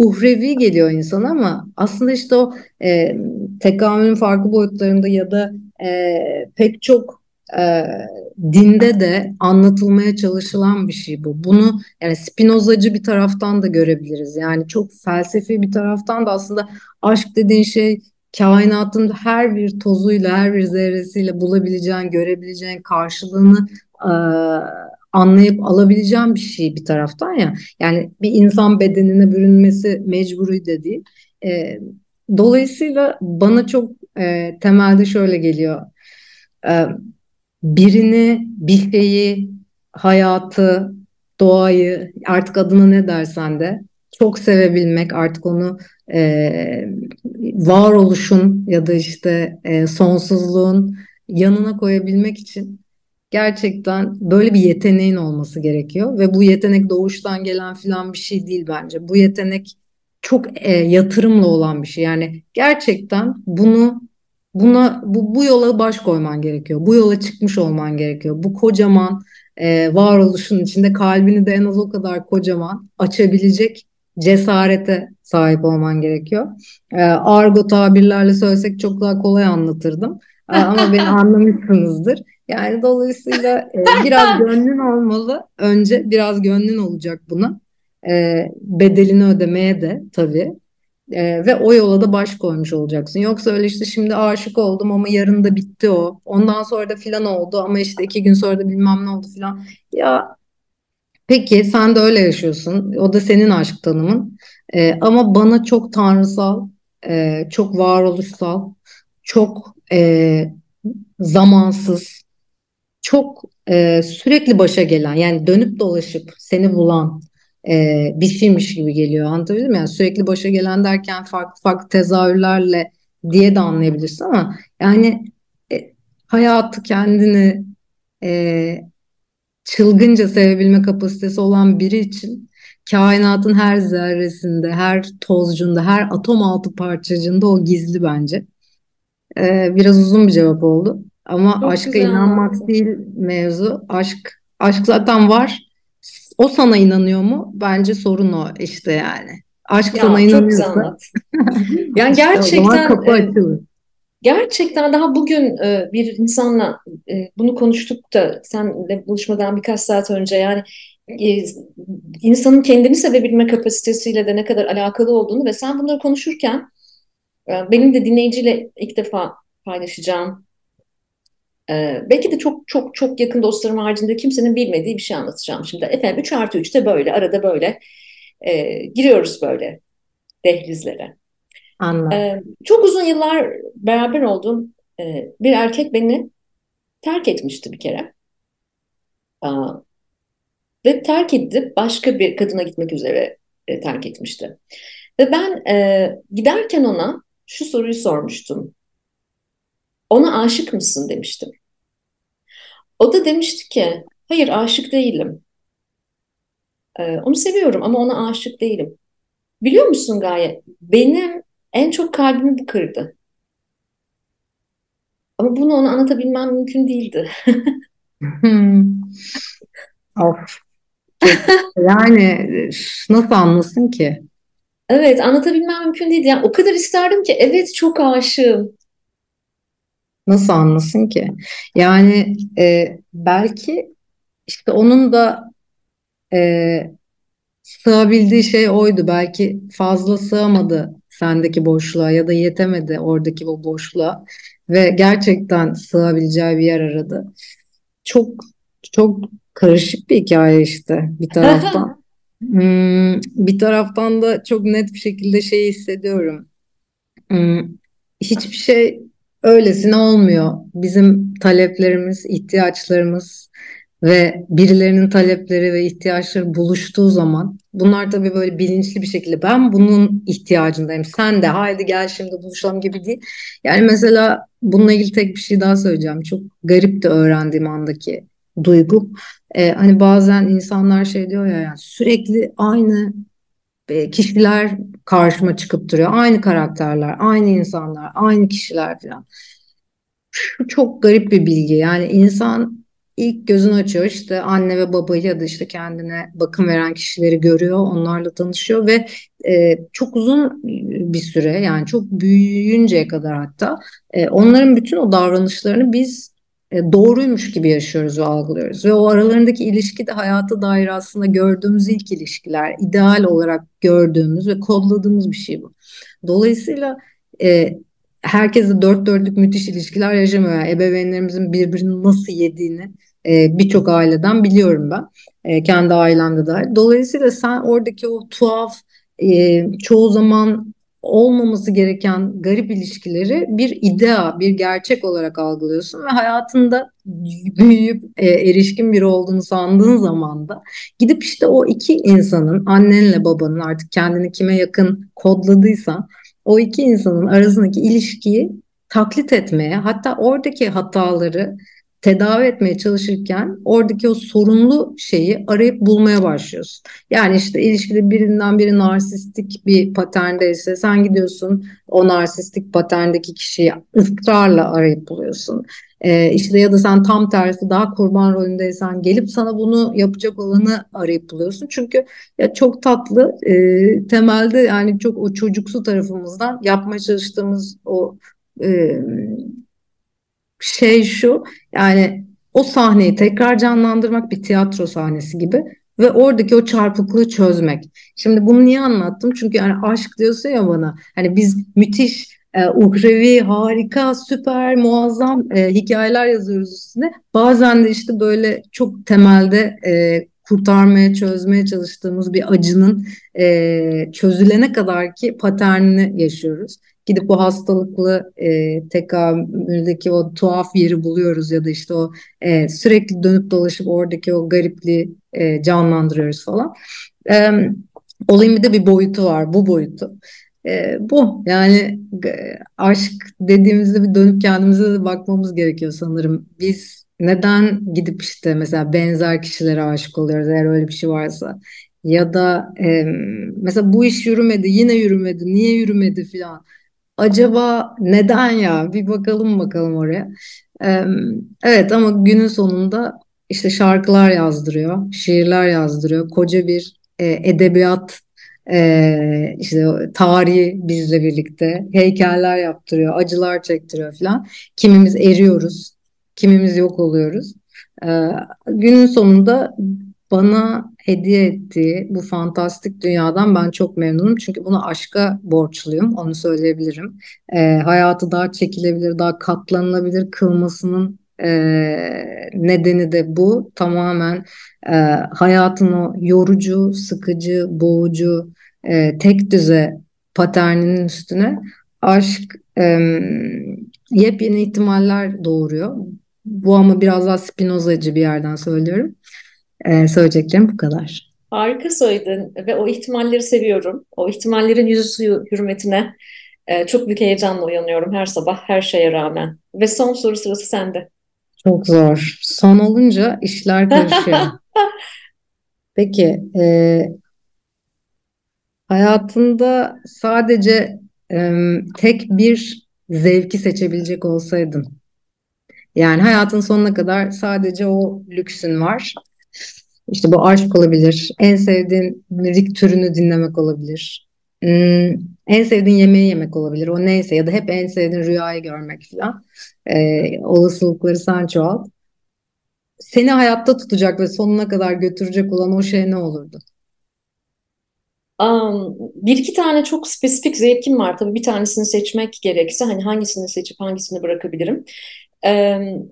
Speaker 2: uhrevi geliyor insana ama aslında işte o e, tekamülün farklı boyutlarında ya da e, pek çok e, dinde de anlatılmaya çalışılan bir şey bu. Bunu yani Spinozacı bir taraftan da görebiliriz. Yani çok felsefi bir taraftan da aslında aşk dediğin şey kainatın her bir tozuyla, her bir zerresiyle bulabileceğin, görebileceğin karşılığını e, anlayıp alabileceğin bir şey bir taraftan ya. Yani bir insan bedenine bürünmesi mecburi de değil. E, dolayısıyla bana çok e, temelde şöyle geliyor. E, birini, bir şeyi, hayatı, doğayı artık adına ne dersen de çok sevebilmek artık onu e, varoluşun ya da işte e, sonsuzluğun yanına koyabilmek için gerçekten böyle bir yeteneğin olması gerekiyor ve bu yetenek doğuştan gelen filan bir şey değil bence. Bu yetenek çok e, yatırımla olan bir şey. Yani gerçekten bunu Buna bu, bu yola baş koyman gerekiyor. Bu yola çıkmış olman gerekiyor. Bu kocaman e, varoluşun içinde kalbini de en az o kadar kocaman açabilecek cesarete sahip olman gerekiyor. E, argo tabirlerle söylesek çok daha kolay anlatırdım. E, ama beni anlamışsınızdır. Yani dolayısıyla e, biraz gönlün olmalı. Önce biraz gönlün olacak buna. E, bedelini ödemeye de tabii. E, ve o yola da baş koymuş olacaksın. Yoksa öyle işte şimdi aşık oldum ama yarın da bitti o. Ondan sonra da filan oldu ama işte iki gün sonra da bilmem ne oldu filan. Ya peki sen de öyle yaşıyorsun. O da senin aşk tanımın. E, ama bana çok tanrısal, e, çok varoluşsal, çok e, zamansız, çok e, sürekli başa gelen yani dönüp dolaşıp seni bulan e, bir şeymiş gibi geliyor. Anlatabildim mi? Yani sürekli başa gelen derken farklı farklı tezahürlerle diye de anlayabilirsin ama yani e, hayatı kendini e, çılgınca sevebilme kapasitesi olan biri için kainatın her zerresinde, her tozcunda, her atom altı parçacığında o gizli bence. Ee, biraz uzun bir cevap oldu. Ama Çok aşka inanmak anladım. değil mevzu. Aşk aşk zaten var o sana inanıyor mu? Bence sorun o işte yani. Aşk ya, sana inanıyorsa.
Speaker 1: yani gerçekten kapı e, açılır. Gerçekten daha bugün e, bir insanla e, bunu konuştuk da senle buluşmadan birkaç saat önce yani insanın kendini sevebilme kapasitesiyle de ne kadar alakalı olduğunu ve sen bunları konuşurken benim de dinleyiciyle ilk defa paylaşacağım ee, belki de çok çok çok yakın dostlarım haricinde kimsenin bilmediği bir şey anlatacağım şimdi. Efendim 3 artı 3'te böyle arada böyle e, giriyoruz böyle dehlizlere.
Speaker 2: Anladım.
Speaker 1: Ee, çok uzun yıllar beraber olduğum e, bir erkek beni terk etmişti bir kere. Aa, ve terk edip başka bir kadına gitmek üzere e, terk etmişti. Ve ben e, giderken ona şu soruyu sormuştum. Ona aşık mısın demiştim. O da demişti ki hayır aşık değilim. Ee, onu seviyorum ama ona aşık değilim. Biliyor musun Gaye? Benim en çok kalbimi bu kırdı. Ama bunu ona anlatabilmem mümkün değildi.
Speaker 2: Hmm. Of, yani nasıl anlasın ki?
Speaker 1: Evet, anlatabilmem mümkün değildi. Yani o kadar isterdim ki evet çok aşığım.
Speaker 2: Nasıl anlasın ki? Yani e, belki işte onun da e, sığabildiği şey oydu. Belki fazla sığamadı sendeki boşluğa ya da yetemedi oradaki bu boşluğa ve gerçekten sığabileceği bir yer aradı. Çok çok karışık bir hikaye işte bir taraftan. Hmm, bir taraftan da çok net bir şekilde şeyi hissediyorum. Hmm, hiçbir şey öylesine olmuyor. Bizim taleplerimiz, ihtiyaçlarımız ve birilerinin talepleri ve ihtiyaçları buluştuğu zaman bunlar tabii böyle bilinçli bir şekilde ben bunun ihtiyacındayım. Sen de haydi gel şimdi buluşalım gibi değil. Yani mesela bununla ilgili tek bir şey daha söyleyeceğim. Çok garip de öğrendiğim andaki duygu. Ee, hani bazen insanlar şey diyor ya yani sürekli aynı kişiler karşıma çıkıp duruyor. Aynı karakterler, aynı insanlar, aynı kişiler falan. Şu çok garip bir bilgi. Yani insan ilk gözünü açıyor işte anne ve babayı ya da işte kendine bakım veren kişileri görüyor, onlarla tanışıyor ve e, çok uzun bir süre yani çok büyüyünceye kadar hatta e, onların bütün o davranışlarını biz e, doğruymuş gibi yaşıyoruz ve algılıyoruz. Ve o aralarındaki ilişki de hayata dair aslında gördüğümüz ilk ilişkiler, ideal olarak gördüğümüz ve kodladığımız bir şey bu. Dolayısıyla e, herkese dört dörtlük müthiş ilişkiler yaşamıyor. Yani ebeveynlerimizin birbirini nasıl yediğini e, birçok aileden biliyorum ben. E, kendi ailemde dahil. Dolayısıyla sen oradaki o tuhaf, e, çoğu zaman olmaması gereken garip ilişkileri bir idea, bir gerçek olarak algılıyorsun ve hayatında büyüyüp e, erişkin biri olduğunu sandığın zaman da gidip işte o iki insanın annenle babanın artık kendini kime yakın kodladıysan o iki insanın arasındaki ilişkiyi taklit etmeye hatta oradaki hataları tedavi etmeye çalışırken oradaki o sorunlu şeyi arayıp bulmaya başlıyorsun. Yani işte ilişkide birinden biri narsistik bir paterndeyse sen gidiyorsun o narsistik paterndeki kişiyi ısrarla arayıp buluyorsun. Ee, işte ya da sen tam tersi daha kurban rolündeysen gelip sana bunu yapacak olanı arayıp buluyorsun. Çünkü ya çok tatlı e, temelde yani çok o çocuksu tarafımızdan yapmaya çalıştığımız o e, şey şu yani o sahneyi tekrar canlandırmak bir tiyatro sahnesi gibi ve oradaki o çarpıklığı çözmek. Şimdi bunu niye anlattım? Çünkü yani aşk diyorsun ya bana hani biz müthiş e, uhrevi, harika, süper, muazzam e, hikayeler yazıyoruz üstüne. Bazen de işte böyle çok temelde e, kurtarmaya, çözmeye çalıştığımız bir acının e, çözülene kadar ki paternini yaşıyoruz gidip o hastalıklı e, tekamüldeki o tuhaf yeri buluyoruz ya da işte o e, sürekli dönüp dolaşıp oradaki o garipliği e, canlandırıyoruz falan. E, olayın bir de bir boyutu var bu boyutu. E, bu yani aşk dediğimizde bir dönüp kendimize de bakmamız gerekiyor sanırım. Biz neden gidip işte mesela benzer kişilere aşık oluyoruz eğer öyle bir şey varsa ya da e, mesela bu iş yürümedi yine yürümedi niye yürümedi filan Acaba neden ya? Bir bakalım bakalım oraya. Ee, evet ama günün sonunda işte şarkılar yazdırıyor, şiirler yazdırıyor. Koca bir e, edebiyat e, işte tarihi bizle birlikte heykeller yaptırıyor, acılar çektiriyor falan. Kimimiz eriyoruz, kimimiz yok oluyoruz. Ee, günün sonunda bana hediye ettiği bu fantastik dünyadan ben çok memnunum. Çünkü bunu aşka borçluyum, onu söyleyebilirim. E, hayatı daha çekilebilir, daha katlanılabilir kılmasının e, nedeni de bu. Tamamen e, hayatın o yorucu, sıkıcı, boğucu, e, tek düze paterninin üstüne aşk e, yepyeni ihtimaller doğuruyor. Bu ama biraz daha Spinozacı bir yerden söylüyorum. Ee, söyleyeceklerim bu kadar.
Speaker 1: Harika söyledin ve o ihtimalleri seviyorum. O ihtimallerin yüzü hürmetine e, çok büyük heyecanla uyanıyorum her sabah her şeye rağmen. Ve son soru sırası sende.
Speaker 2: Çok zor. Son olunca işler karışıyor. Peki, e, hayatında sadece e, tek bir zevki seçebilecek olsaydın Yani hayatın sonuna kadar sadece o lüksün var. İşte bu aşk olabilir. En sevdiğin müzik türünü dinlemek olabilir. Hmm, en sevdiğin yemeği yemek olabilir. O neyse ya da hep en sevdiğin rüyayı görmek falan. Ee, olasılıkları sen çoğalt. Seni hayatta tutacak ve sonuna kadar götürecek olan o şey ne olurdu?
Speaker 1: Um, bir iki tane çok spesifik zevkim var. Tabii bir tanesini seçmek gerekse hani hangisini seçip hangisini bırakabilirim. Um,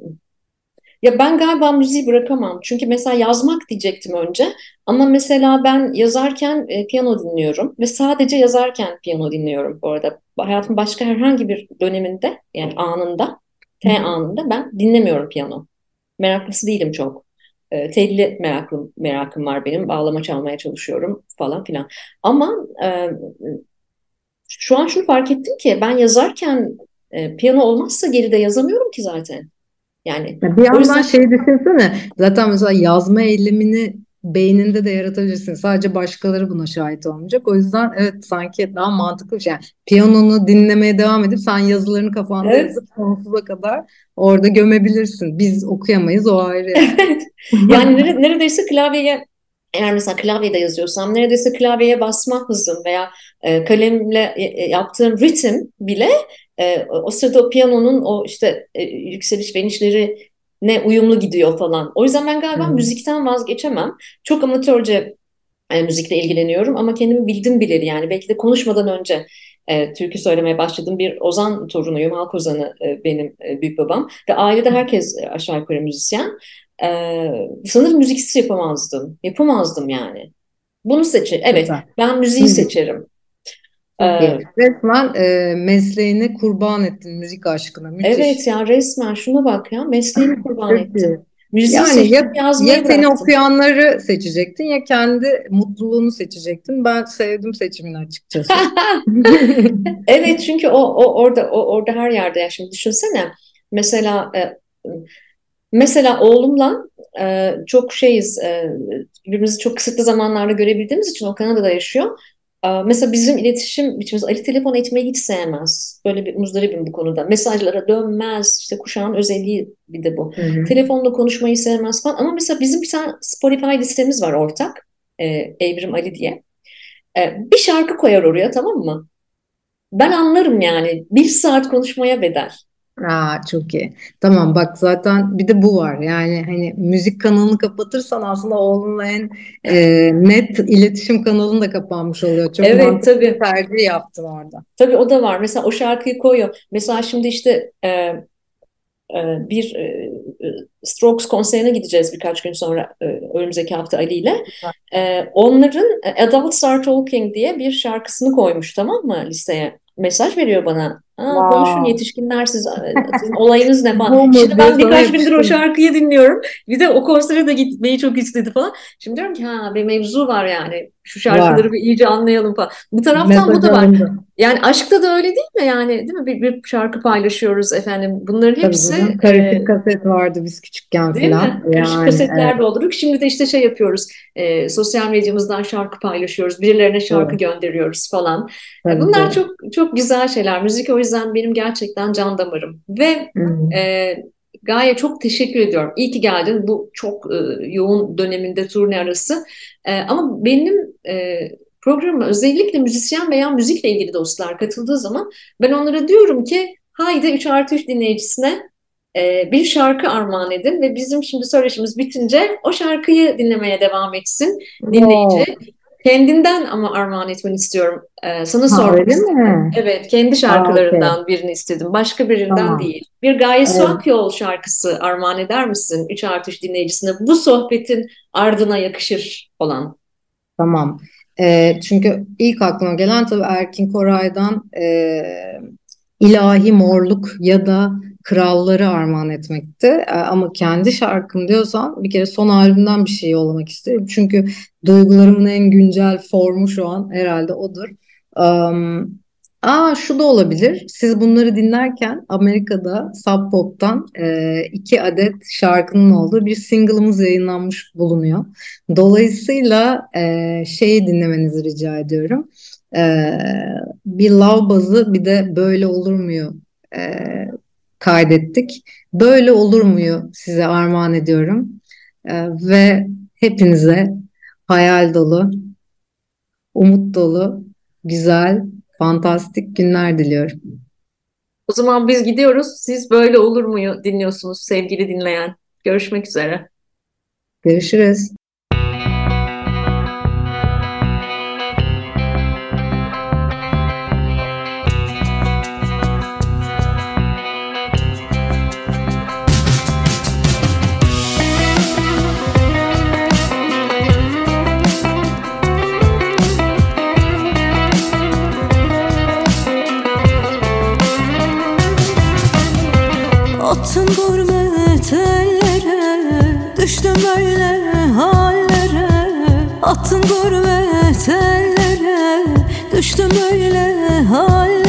Speaker 1: ya ben galiba müziği bırakamam. Çünkü mesela yazmak diyecektim önce. Ama mesela ben yazarken e, piyano dinliyorum. Ve sadece yazarken piyano dinliyorum bu arada. Hayatımın başka herhangi bir döneminde yani anında, T anında ben dinlemiyorum piyano. Meraklısı değilim çok. E, telli merakım, merakım var benim. Bağlama çalmaya çalışıyorum falan filan. Ama e, şu an şunu fark ettim ki ben yazarken e, piyano olmazsa geride yazamıyorum ki zaten. Yani
Speaker 2: bir yandan yüzden... şey düşünsene zaten mesela yazma eylemini beyninde de yaratabilirsin. Sadece başkaları buna şahit olmayacak. O yüzden evet sanki daha mantıklı bir şey. Yani piyanonu dinlemeye devam edip sen yazılarını kafanda evet. yazıp sonsuza kadar orada gömebilirsin. Biz okuyamayız o ayrı.
Speaker 1: Yani neredeyse klavyeye eğer mesela klavyede yazıyorsam neredeyse klavyeye basma hızım veya e, kalemle e, e yaptığım ritim bile e, o sırada o piyanonun o işte e, yükseliş ve inişleri ne uyumlu gidiyor falan. O yüzden ben galiba hmm. müzikten vazgeçemem. Çok amatörce e, müzikle ilgileniyorum ama kendimi bildim bileli yani belki de konuşmadan önce e, türkü söylemeye başladım. Bir Ozan torunuyum, halk ozanı e, benim e, büyük babam ve ailede herkes e, aşağı yukarı müzisyen. E, sanırım müziksiz yapamazdım, yapamazdım yani. Bunu seçer. Evet, ben müziği seçerim.
Speaker 2: Ee, resmen e, mesleğini kurban ettin müzik aşkına. Müthiş.
Speaker 1: Evet ya resmen şuna bak ya mesleğimi kurban ettim.
Speaker 2: Müziği yani ya, ya seni bıraktım. okuyanları seçecektin ya kendi mutluluğunu seçecektin. Ben sevdim seçimini açıkçası.
Speaker 1: evet çünkü o, o orada o orada her yerde ya şimdi düşünsene mesela e, mesela oğlumla e, çok şeyiz e, birbirimizi çok kısıtlı zamanlarda görebildiğimiz için o Kanada'da yaşıyor. Mesela bizim iletişim biçimimiz Ali telefon etmeyi hiç sevmez. Böyle bir muzdaribim bu konuda. Mesajlara dönmez. İşte kuşağın özelliği bir de bu. Hı hı. Telefonla konuşmayı sevmez falan. Ama mesela bizim bir tane Spotify listemiz var ortak. E, Evrim Ali diye. E, bir şarkı koyar oraya tamam mı? Ben anlarım yani. Bir saat konuşmaya bedel.
Speaker 2: Aa, çok iyi. Tamam bak zaten bir de bu var. Yani hani müzik kanalını kapatırsan aslında oğlunla en e, net iletişim kanalın da kapanmış oluyor. Çok
Speaker 1: evet, tabii. bir
Speaker 2: tercih yaptın orada.
Speaker 1: Tabii o da var. Mesela o şarkıyı koyuyor. Mesela şimdi işte e, e, bir e, Strokes konserine gideceğiz birkaç gün sonra e, önümüzdeki hafta Ali ile. E, onların Adults Are Talking diye bir şarkısını koymuş tamam mı listeye? Mesaj veriyor bana. Aa, wow. Konuşun yetişkinler siz, sizin olayınız ne falan. Şimdi ben birkaç gündür o şarkıyı dinliyorum. Bir de o konsere de gitmeyi çok istedi falan. Şimdi diyorum ki ha bir mevzu var yani. Şu şarkıları var. bir iyice anlayalım falan. Bir taraftan Mesaj bu da var. Alındı. Yani aşkta da öyle değil mi yani değil mi? Bir, bir şarkı paylaşıyoruz efendim. Bunların hepsi. Tabii
Speaker 2: Karışık e, kaset vardı biz küçükken
Speaker 1: değil falan. Mi? Karışık yani, kasetler evet. doldurduk. Şimdi de işte şey yapıyoruz. E, sosyal medyamızdan şarkı paylaşıyoruz. Birilerine şarkı evet. gönderiyoruz falan. Tabii, Bunlar tabii. çok çok güzel şeyler. Müzik o yüzden benim gerçekten can damarım. Ve hmm. e, Gaye çok teşekkür ediyorum. İyi ki geldin bu çok e, yoğun döneminde turne arası. E, ama benim e, programa özellikle müzisyen veya müzikle ilgili dostlar katıldığı zaman ben onlara diyorum ki haydi 3 artı 3 dinleyicisine e, bir şarkı armağan edin ve bizim şimdi söyleşimiz bitince o şarkıyı dinlemeye devam etsin dinleyici. Wow. Kendinden ama armağan etmeni istiyorum. Ee, sana sormak istedim. Evet, kendi şarkılarından okay. birini istedim. Başka birinden tamam. değil. Bir Gaye evet. Suakyol şarkısı armağan eder misin? 3 artı 3 dinleyicisine bu sohbetin ardına yakışır olan.
Speaker 2: Tamam. E, çünkü ilk aklıma gelen tabii Erkin Koray'dan e, ilahi morluk ya da kralları armağan etmekti. E, ama kendi şarkım diyorsan bir kere son albümden bir şey yollamak isterim. Çünkü duygularımın en güncel formu şu an herhalde odur. Um, Aa şu da olabilir. Siz bunları dinlerken Amerika'da Sub Pop'tan e, iki adet şarkının olduğu bir single'ımız yayınlanmış bulunuyor. Dolayısıyla e, şeyi dinlemenizi rica ediyorum. E, bir lav bazı bir de böyle olur muyu e, kaydettik. Böyle olur muyu size armağan ediyorum. E, ve hepinize hayal dolu, umut dolu, güzel Fantastik günler diliyorum.
Speaker 1: O zaman biz gidiyoruz. Siz böyle olur mu dinliyorsunuz sevgili dinleyen. Görüşmek üzere.
Speaker 2: Görüşürüz.
Speaker 3: Attın gurbet ellere Düştüm böyle hallere. Attın gurbet ellere Düştüm böyle hallere.